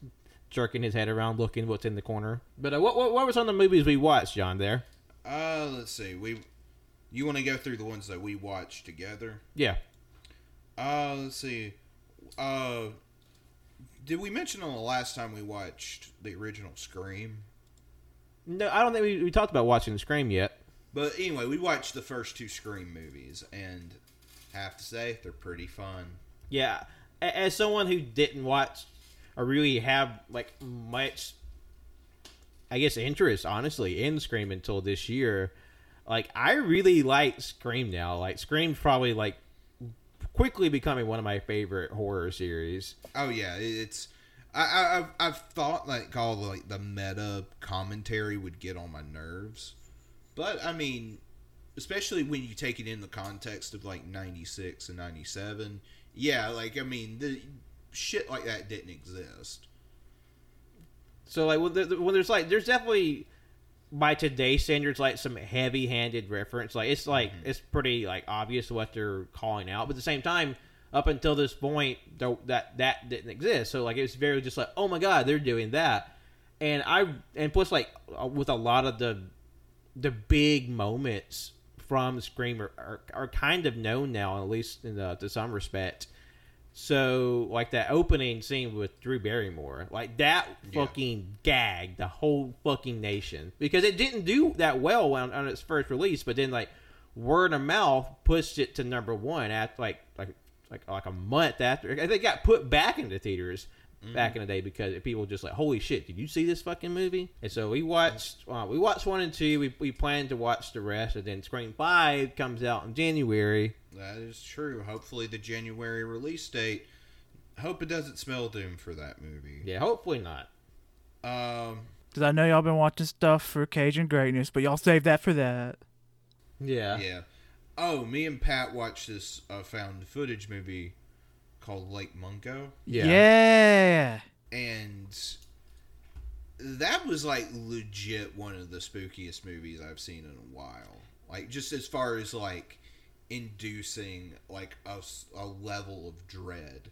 jerking his head around, looking what's in the corner. But uh, what, what what were some of the movies we watched, John? There. Uh, let's see. We, you want to go through the ones that we watched together? Yeah. Uh, let's see. Uh, did we mention on the last time we watched the original Scream? No, I don't think we, we talked about watching the Scream yet. But anyway, we watched the first two Scream movies, and have to say they're pretty fun. Yeah, as someone who didn't watch or really have like much, I guess, interest honestly in Scream until this year, like I really like Scream now. Like Scream's probably like quickly becoming one of my favorite horror series. Oh yeah, it's. I, I I've, I've thought like all the, like the meta commentary would get on my nerves, but I mean, especially when you take it in the context of like '96 and '97. Yeah, like I mean, the shit like that didn't exist. So like when, there, when there's like there's definitely by today's standards like some heavy-handed reference. Like it's like it's pretty like obvious what they're calling out, but at the same time, up until this point, though that that didn't exist. So like it's very just like oh my god, they're doing that, and I and plus like uh, with a lot of the the big moments from Scream are, are, are kind of known now, at least in the, to some respect. So like that opening scene with Drew Barrymore, like that Yeah. fucking gagged the whole fucking nation because it didn't do that well on, on its first release, but then like word of mouth pushed it to number one at like like like like a month after. They got put back into theaters back in the day because people were just like, "Holy shit! Did you see this fucking movie?" And so we watched uh, we watched one and two. We we planned to watch the rest, and then Scream Five comes out in January. That is true. Hopefully, the January release date. Hope it doesn't smell doom for that movie. Yeah, hopefully not. Um, Because I know y'all been watching stuff for Cajun Greatness, but y'all save that for that. Yeah. yeah. Oh, me and Pat watched this uh, found footage movie called Lake Mungo, Yeah. Yeah. and that was like legit one of the spookiest movies I've seen in a while. Like just as far as like inducing like a, a level of dread.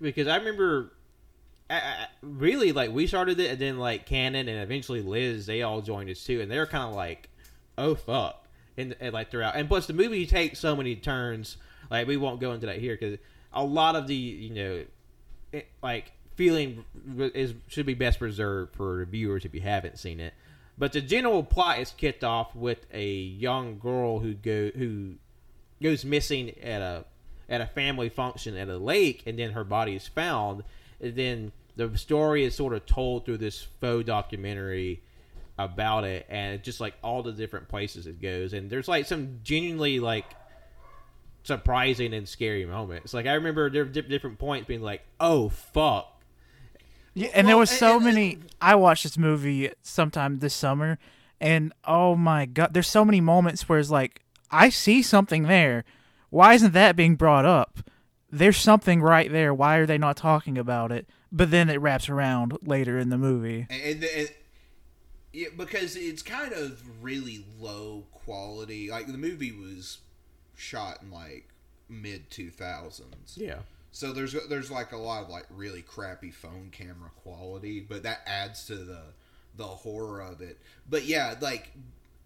because I remember, I, I, really like we started it, and then like Cannon and eventually Liz, they all joined us too, and they're kind of like, oh fuck, and, and like throughout, and plus the movie takes so many turns. Like we won't go into that here because a lot of the you know, it, like feeling is should be best preserved for viewers if you haven't seen it. But the general plot is kicked off with a young girl who go who goes missing at a at a family function at a lake, and then her body is found. And then the story is sort of told through this faux documentary about it, and just like all the different places it goes. And there's like some genuinely like surprising and scary moments. Like I remember there were different points being like, "Oh fuck." Yeah, and there Well, was so and- many. I watched this movie sometime this summer, and oh my god, there's so many moments where it's like, I see something there. Why isn't that being brought up? There's something right there. Why are they not talking about it? But then it wraps around later in the movie. and, and, and yeah, because it's kind of really low quality. Like the movie was shot in like mid two thousands, Yeah. so there's there's like a lot of like really crappy phone camera quality, but that adds to the the horror of it. But yeah, like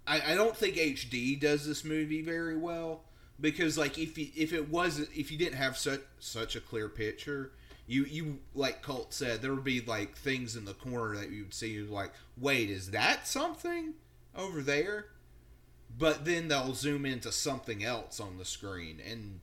I, I don't think HD does this movie very well because like if you, if it wasn't if you didn't have such such a clear picture you you like Colt said there would be like things in the corner that you would see like wait is that something over there but then they'll zoom into something else on the screen and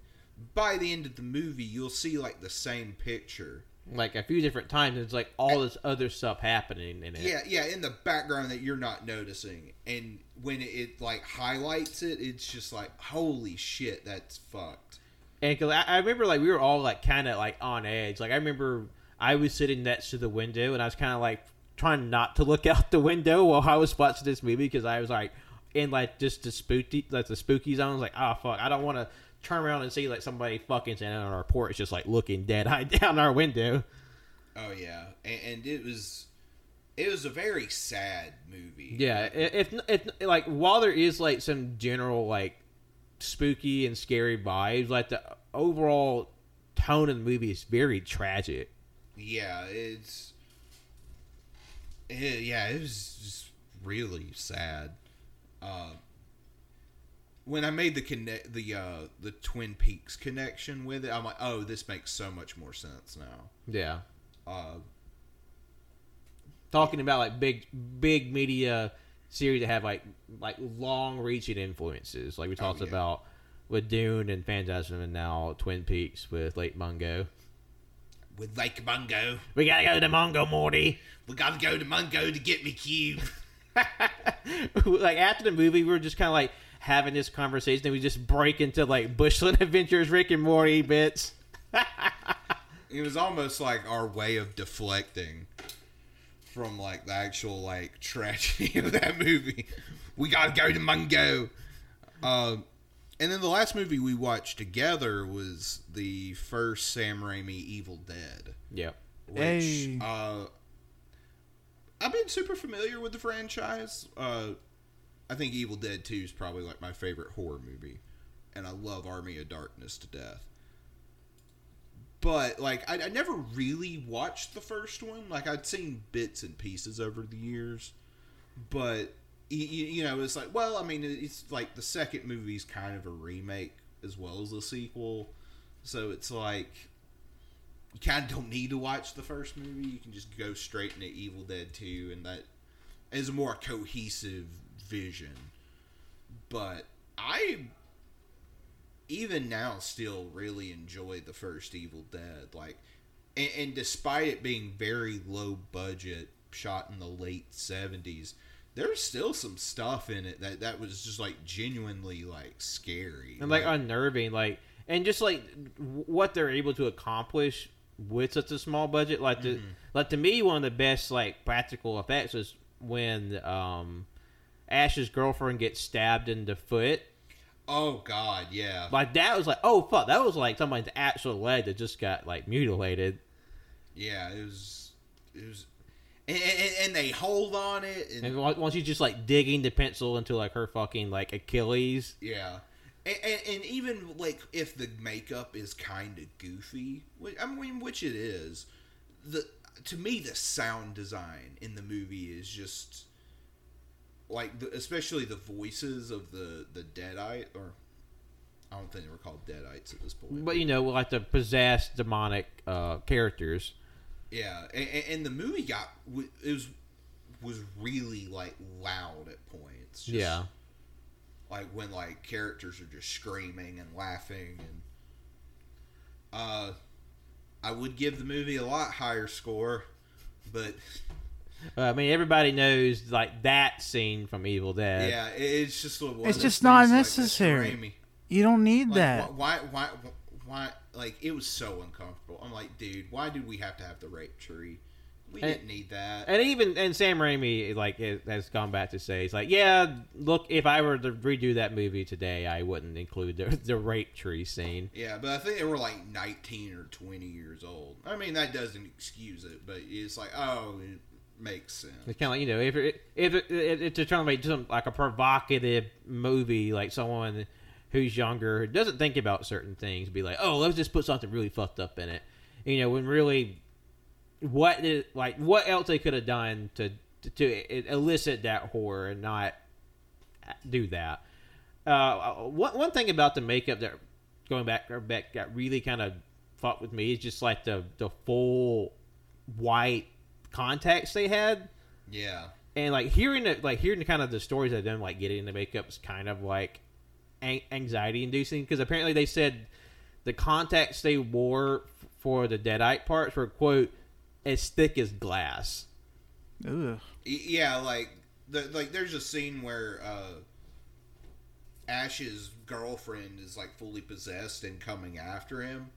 by the end of the movie you'll see like the same picture Like a few different times, it's like all this other stuff happening in it. yeah yeah in the background that you're not noticing and when it, like highlights it it's just like holy shit that's fucked And cause I, I remember like we were all like kind of like on edge. Like I remember I was sitting next to the window and I was kind of like trying not to look out the window while I was watching this movie because I was like in like just the spooky like the spooky zone. I was like, oh fuck, I don't want to turn around and see like somebody fucking standing on our porch just like looking dead eye down our window. oh yeah and, and it was it was a very sad movie Yeah, if if like while there is like some general like spooky and scary vibes, like the overall tone of the movie is very tragic. yeah it's it, yeah it was just really sad uh when i made the connect the uh the twin peaks connection with it i'm like oh this makes so much more sense now Yeah. uh talking about like big big media series that have like like long reaching influences like we talked yeah. about with Dune and Phantasm and now Twin Peaks with Lake Mungo. with lake mungo We gotta go to Mungo, Morty. we gotta go to mungo to get me cube like after the movie, we were just kind of like having this conversation, and we just break into like Bushworld Adventures, Rick and Morty bits. it was almost like our way of deflecting from like the actual like tragedy of that movie. We gotta go to Mungo. Uh, and then the last movie we watched together was the first Sam Raimi Evil Dead, Yep. which Hey. uh, I've been super familiar with the franchise. Uh, I think Evil Dead Two is probably like my favorite horror movie, and I love Army of Darkness to death. but like I, I never really watched the first one. Like I'd seen bits and pieces over the years, but you, you know it's like well, I mean it's like the second movie's kind of a remake as well as a sequel, so it's like you kind of don't need to watch the first movie. You can just go straight into Evil Dead Two, and that is a more cohesive vision. But I even now still really enjoy the first Evil Dead. Like, and, and despite it being very low budget, shot in the late seventies, there's still some stuff in it that that was just like genuinely like scary and like unnerving, like and just like w- what they're able to accomplish with such a small budget. Like the like to me, one of the best like practical effects is when um Ash's girlfriend gets stabbed in the foot. oh god, yeah, Like that was like oh fuck, that was like somebody's actual leg that just got like mutilated. yeah, it was it was. And, and, and they hold on it, and And once you just like digging the pencil into like her fucking like Achilles. Yeah. And, and, and even like if the makeup is kind of goofy, which, I mean, which it is, the to me the sound design in the movie is just like, the, especially the voices of the the Deadite, or I don't think they were called Deadites at this point. But you know, like the possessed demonic uh characters. yeah, and, and- and the movie got it was was really like loud at points. Just, yeah. Like when like characters are just screaming and laughing and uh I would give the movie a lot higher score, but Uh, I mean, everybody knows like that scene from Evil Dead. yeah, it's just one It's those just not things, like, necessary. You don't need Like, that. why, why, why, why? Like it was so uncomfortable. I'm like, dude, why did we have to have the rape tree? We And- didn't need that. And even and Sam Raimi like has- gone back to say he's like, yeah, look, if I were to redo that movie today, I wouldn't include the the rape tree scene. yeah, but I think they were like 19 or 20 years old. I mean, that doesn't excuse it, but it's like, oh, it makes sense. It's kind of like you know if it, if it, it, it's trying to make some like a provocative movie, like someone who's younger who doesn't think about certain things, be like, oh, let's just put something really fucked up in it. You know, when really, what did like what else they could have done to to elicit that horror and not do that. Uh, one one thing about the makeup that going back back got really kind of fucked with me is just like the the full white contacts they had Yeah. and like hearing it like hearing the kind of the stories of them like getting the makeup is kind of like an- anxiety inducing because apparently they said the contacts they wore f- for the deadite parts were quote as thick as glass Ugh. Yeah, like the like there's a scene where uh Ash's girlfriend is like fully possessed and coming after him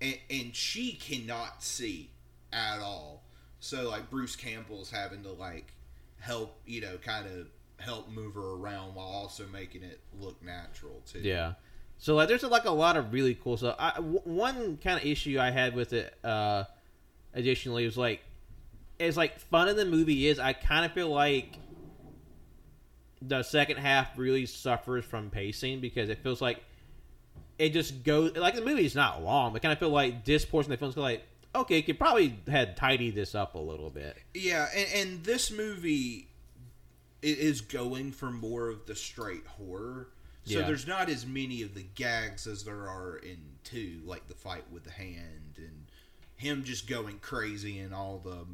and and she cannot see at all. So like Bruce Campbell's having to like help, you know, kind of help move her around while also making it look natural too. yeah so like there's like a lot of really cool stuff I, w- one kind of issue i had with it uh additionally was like as like fun in the movie is i kind of feel like the second half really suffers from pacing because it feels like it just goes like the movie is not long but kind of feel like this portion of the film's like okay could probably had tidy this up a little bit Yeah, and, and this movie is going for more of the straight horror. So Yeah. there's not as many of the gags as there are in two, like the fight with the hand and him just going crazy and all the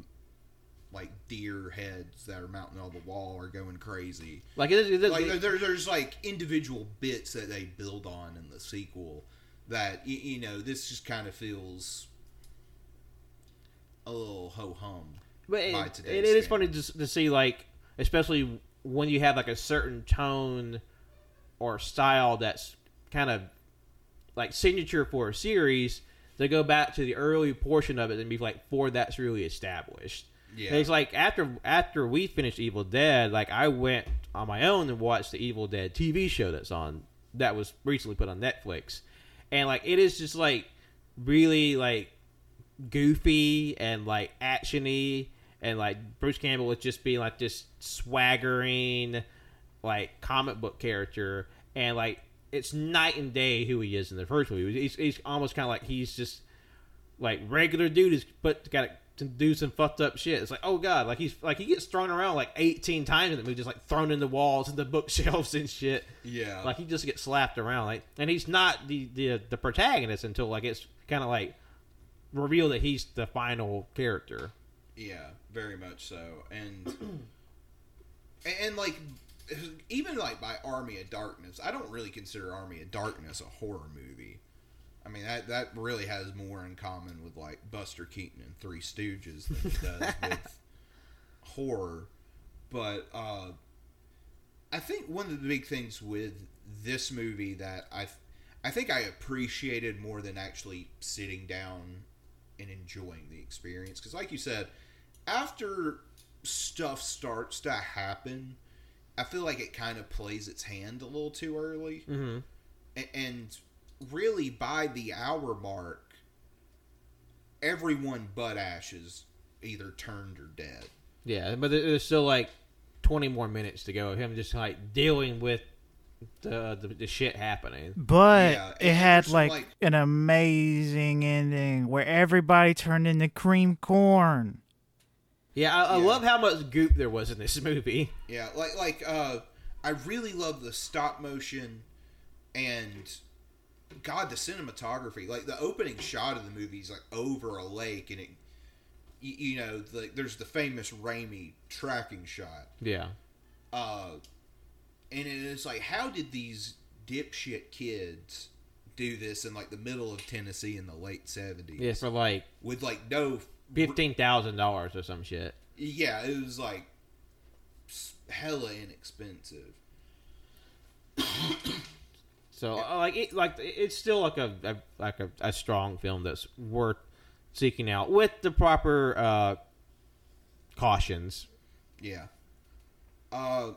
like deer heads that are mounting on the wall are going crazy. like it it Like there, there's like individual bits that they build on in the sequel that you, you know this just kind of feels a little ho hum. But by it, today's it is funny to, to see, like, especially when you have like a certain tone or style that's kind of like signature for a series. They go back to the early portion of it and be like, for that's really established. Yeah. And it's like after after we finished Evil Dead, like I went on my own and watched the Evil Dead TV show that's on that was recently put on Netflix, and like it is just like really like goofy and like actiony and like Bruce Campbell was just being like this swaggering like comic book character and like it's night and day who he is in the first movie. He's, he's almost kind of like he's just like regular dude is put got to do some fucked up shit. It's like oh god, like he's like he gets thrown around like eighteen times in the movie, just like thrown in the walls and the bookshelves and shit. Yeah. Like he just gets slapped around, like, and he's not the the the protagonist until like it's kind of like revealed that he's the final character. Yeah, very much so. And, and, like even like by Army of Darkness, I don't really consider Army of Darkness a horror movie. I mean that that really has more in common with like Buster Keaton and Three Stooges than it does with horror. But uh I think one of the big things with this movie that I I think I appreciated more than actually sitting down and enjoying the experience because like you said after stuff starts to happen i feel like it kind of plays its hand a little too early Mm-hmm. A- and really by the hour mark everyone but ash is either turned or dead Yeah, but there's still like twenty more minutes to go of him just like dealing with the the, the shit happening. But Yeah, it had like, like- an amazing ending where everybody turned into cream corn. Yeah, I, I Yeah. love how much goop there was in this movie. Yeah, like like uh I really love the stop motion and God the cinematography. Like the opening shot of the movie is like over a lake and it you, you know, the, there's the famous Raimi tracking shot. Yeah, Uh and it is like how did these dipshit kids do this in like the middle of Tennessee in the late 70s yeah, for like with like no fifteen thousand dollars or some shit. yeah, it was like hella inexpensive. So uh, like it, like it's still like a, a like a, a strong film that's worth seeking out with the proper uh, cautions. Yeah. Uh,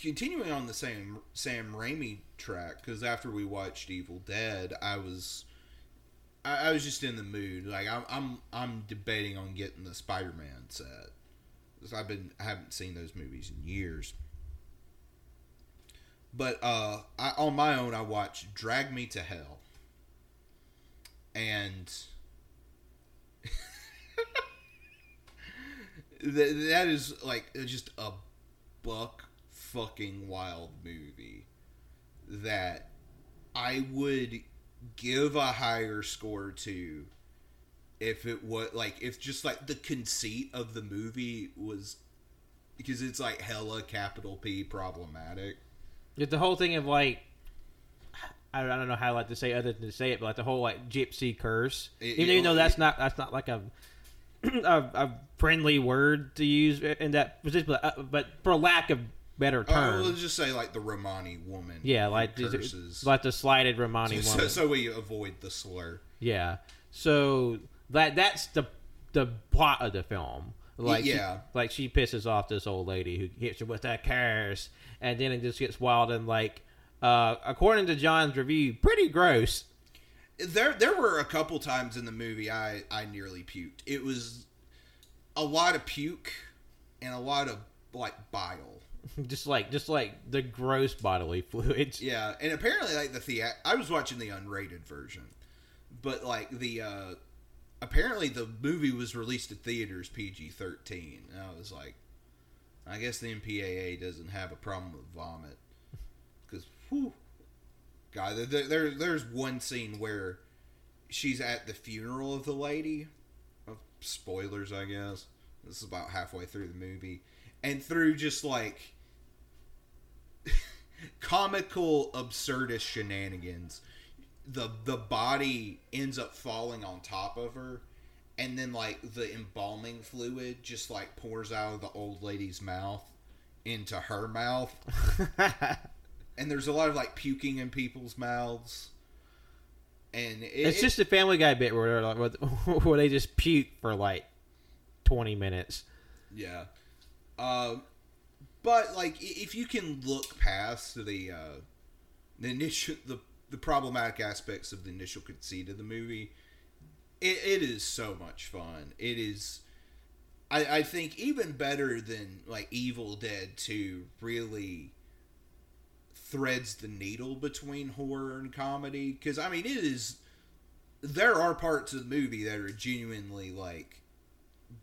continuing on the same Sam Raimi track, because after we watched Evil Dead, I was, I, I was just in the mood. Like I'm, I'm, I'm debating on getting the Spider-Man set. 'Cause I've been, I haven't seen those movies in years. But uh, I, on my own, I watched Drag Me to Hell, and Th- that is like just a buck fucking wild movie that I would give a higher score to if it was like if just like the conceit of the movie was because it's like hella capital P problematic. Just the whole thing of like I don't know how like to say other than to say it, but like the whole like gypsy curse. It- even, even though that's not that's not like a a, a friendly word to use in that position, but, uh, but for lack of better Uh, term, let's just say like the Romani woman. yeah, like curses. like the slighted Romani so, woman. so we avoid the slur. Yeah. So that that's the the plot of the film. Like she- yeah. like she pisses off this old lady who hits her with that curse, and then it just gets wild and like, uh, according to John's review, pretty gross. there there were a couple times in the movie I I nearly puked. It was a lot of puke and a lot of like bile. just like just like the gross bodily fluids. Yeah, and apparently like the thea- I was watching the unrated version, but like the uh apparently the movie was released at theaters PG thirteen. And I was like, I guess the MPAA doesn't have a problem with vomit because whew, God, there, there there's one scene where she's at the funeral of the lady. Uh, Spoilers, I guess. This is about halfway through the movie, and through just like comical, absurdist shenanigans, the the body ends up falling on top of her, and then like the embalming fluid just like pours out of the old lady's mouth into her mouth, and there's a lot of like puking in people's mouths. And it, It's it- just a Family Guy bit where they're like, where they just puke for like twenty minutes. Yeah. Um, but like, if you can look past the uh, the initial the the problematic aspects of the initial conceit of the movie, it, it is so much fun. It is. I, I think even better than like Evil Dead 2 really threads the needle between horror and comedy because I mean it is there are parts of the movie that are genuinely like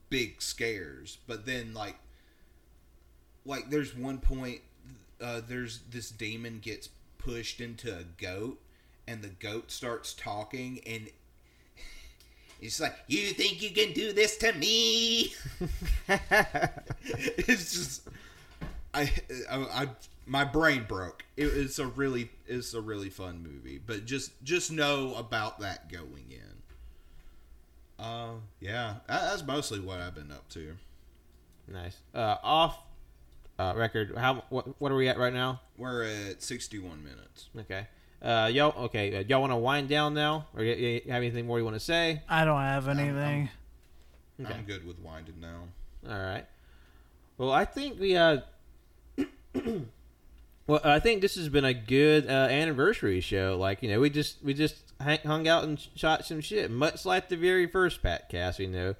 big scares, but then like like there's one point uh, there's this demon gets pushed into a goat and the goat starts talking and it's like you think you can do this to me? It's just I, I i my brain broke. It, it's a really it's a really fun movie but just just know about that going in. Uh yeah that, that's mostly what i've been up to. Nice. Uh, off uh, record. How what, what are we at right now? we're at 61 minutes Okay. Uh, y'all okay? Uh, y'all want to wind down now, or y- y- have anything more you want to say? I don't have anything. Okay. i'm good with winding now All right. Well, I think we uh. well, I think this has been a good uh, anniversary show. Like you know, we just we just hang, hung out and shot some shit, much like the very first Patcast. You know,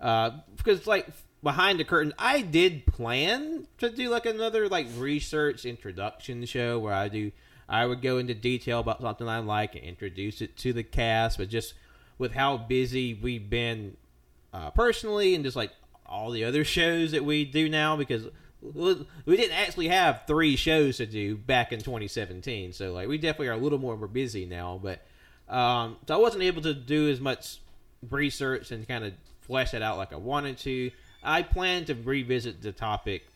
uh, because like behind the curtain, I did plan to do like another like research introduction show where I do I would go into detail about something I like and introduce it to the cast, but just with how busy we've been uh, personally and just like all the other shows that we do now because we didn't actually have three shows to do back in 2017 so like we definitely are a little more busy now but um, so i wasn't able to do as much research and kind of flesh it out like i wanted to i plan to revisit the topic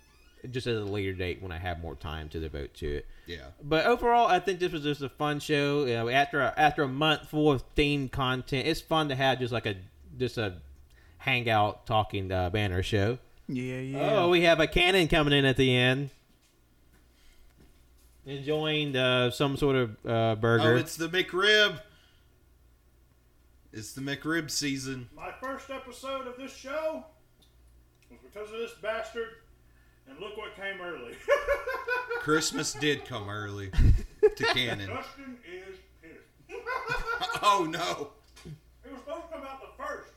just at a later date when i have more time to devote to it yeah but overall, I think this was just a fun show. You know, after a, after a month full of themed content, it's fun to have just like a just a hangout talking uh, banner show. Yeah, yeah. Oh, we have a cannon coming in at the end, enjoying uh, some sort of uh, burger. oh it's the mcrib it's the mcrib season My first episode of this show was because of this bastard, and look what came early. christmas did come early to canon Dustin is pissed. oh no It was supposed to come out the first.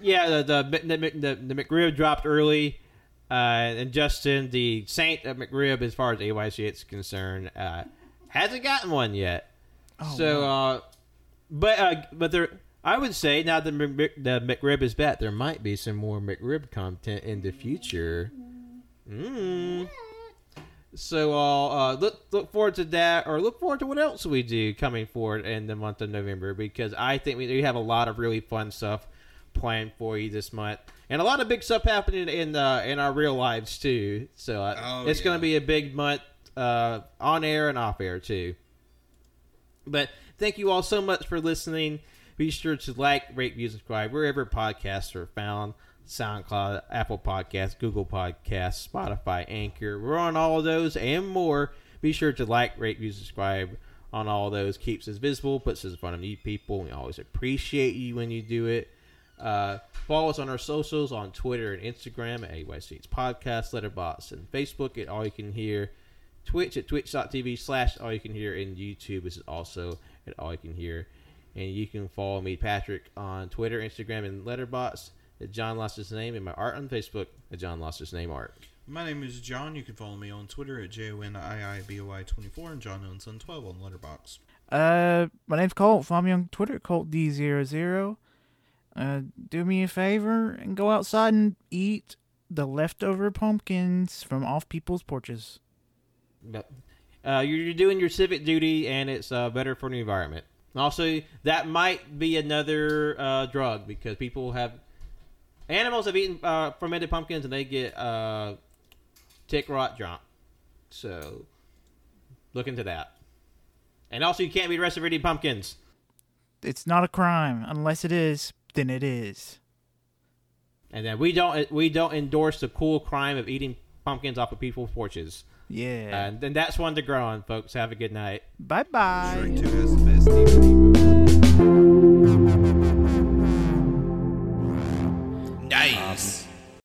yeah, the the, the the the McRib dropped early, uh, and Justin, the saint of McRib, as far as AYC is concerned, uh, hasn't gotten one yet. Oh, so, uh, but uh, but there, I would say now that the McRib is back, there might be some more McRib content in the future. Mm. So uh, uh, look look forward to that, or look forward to what else we do coming forward in the month of November, because I think we, we have a lot of really fun stuff planned for you this month, and a lot of big stuff happening in uh, in our real lives too. So uh, Oh, it's going to be a big month uh, on air and off air too. But thank you all so much for listening. Be sure to like, rate, view, subscribe wherever podcasts are found. SoundCloud, Apple Podcasts, Google Podcasts, Spotify, Anchor. We're on all of those and more. Be sure to like, rate, view, subscribe on all those. Keeps us visible, puts us in front of new people. We always appreciate you when you do it. Uh, follow us on our socials on Twitter and Instagram at AYC's Podcast, Letterboxd, and Facebook at All You Can Hear. Twitch at twitch.tv slash all you can hear and YouTube is also at all you can hear. And you can follow me, Patrick, on Twitter, Instagram, and Letterboxd at John Lost His Name and my art on Facebook at John Lost His Name Art. My name is John. You can follow me on Twitter at J-O-N-I-I-B-O-I-24 and John Owens 12 on Letterboxd. Uh, my name's Cole. Follow me on Twitter, Colt D00. Uh, do me a favor and go outside and eat the leftover pumpkins from off people's porches. But uh, you're, you're doing your civic duty, and it's uh, better for the environment. Also, that might be another uh, drug because people have animals have eaten uh, fermented pumpkins and they get uh, tick rot drunk. So look into that. And also, you can't be arrested for eating pumpkins. It's not a crime. Unless it is, then it is. And then we don't we don't endorse the cool crime of eating pumpkins off of people's porches. Yeah. And then that's one to grow on, folks. Have a good night. bye bye.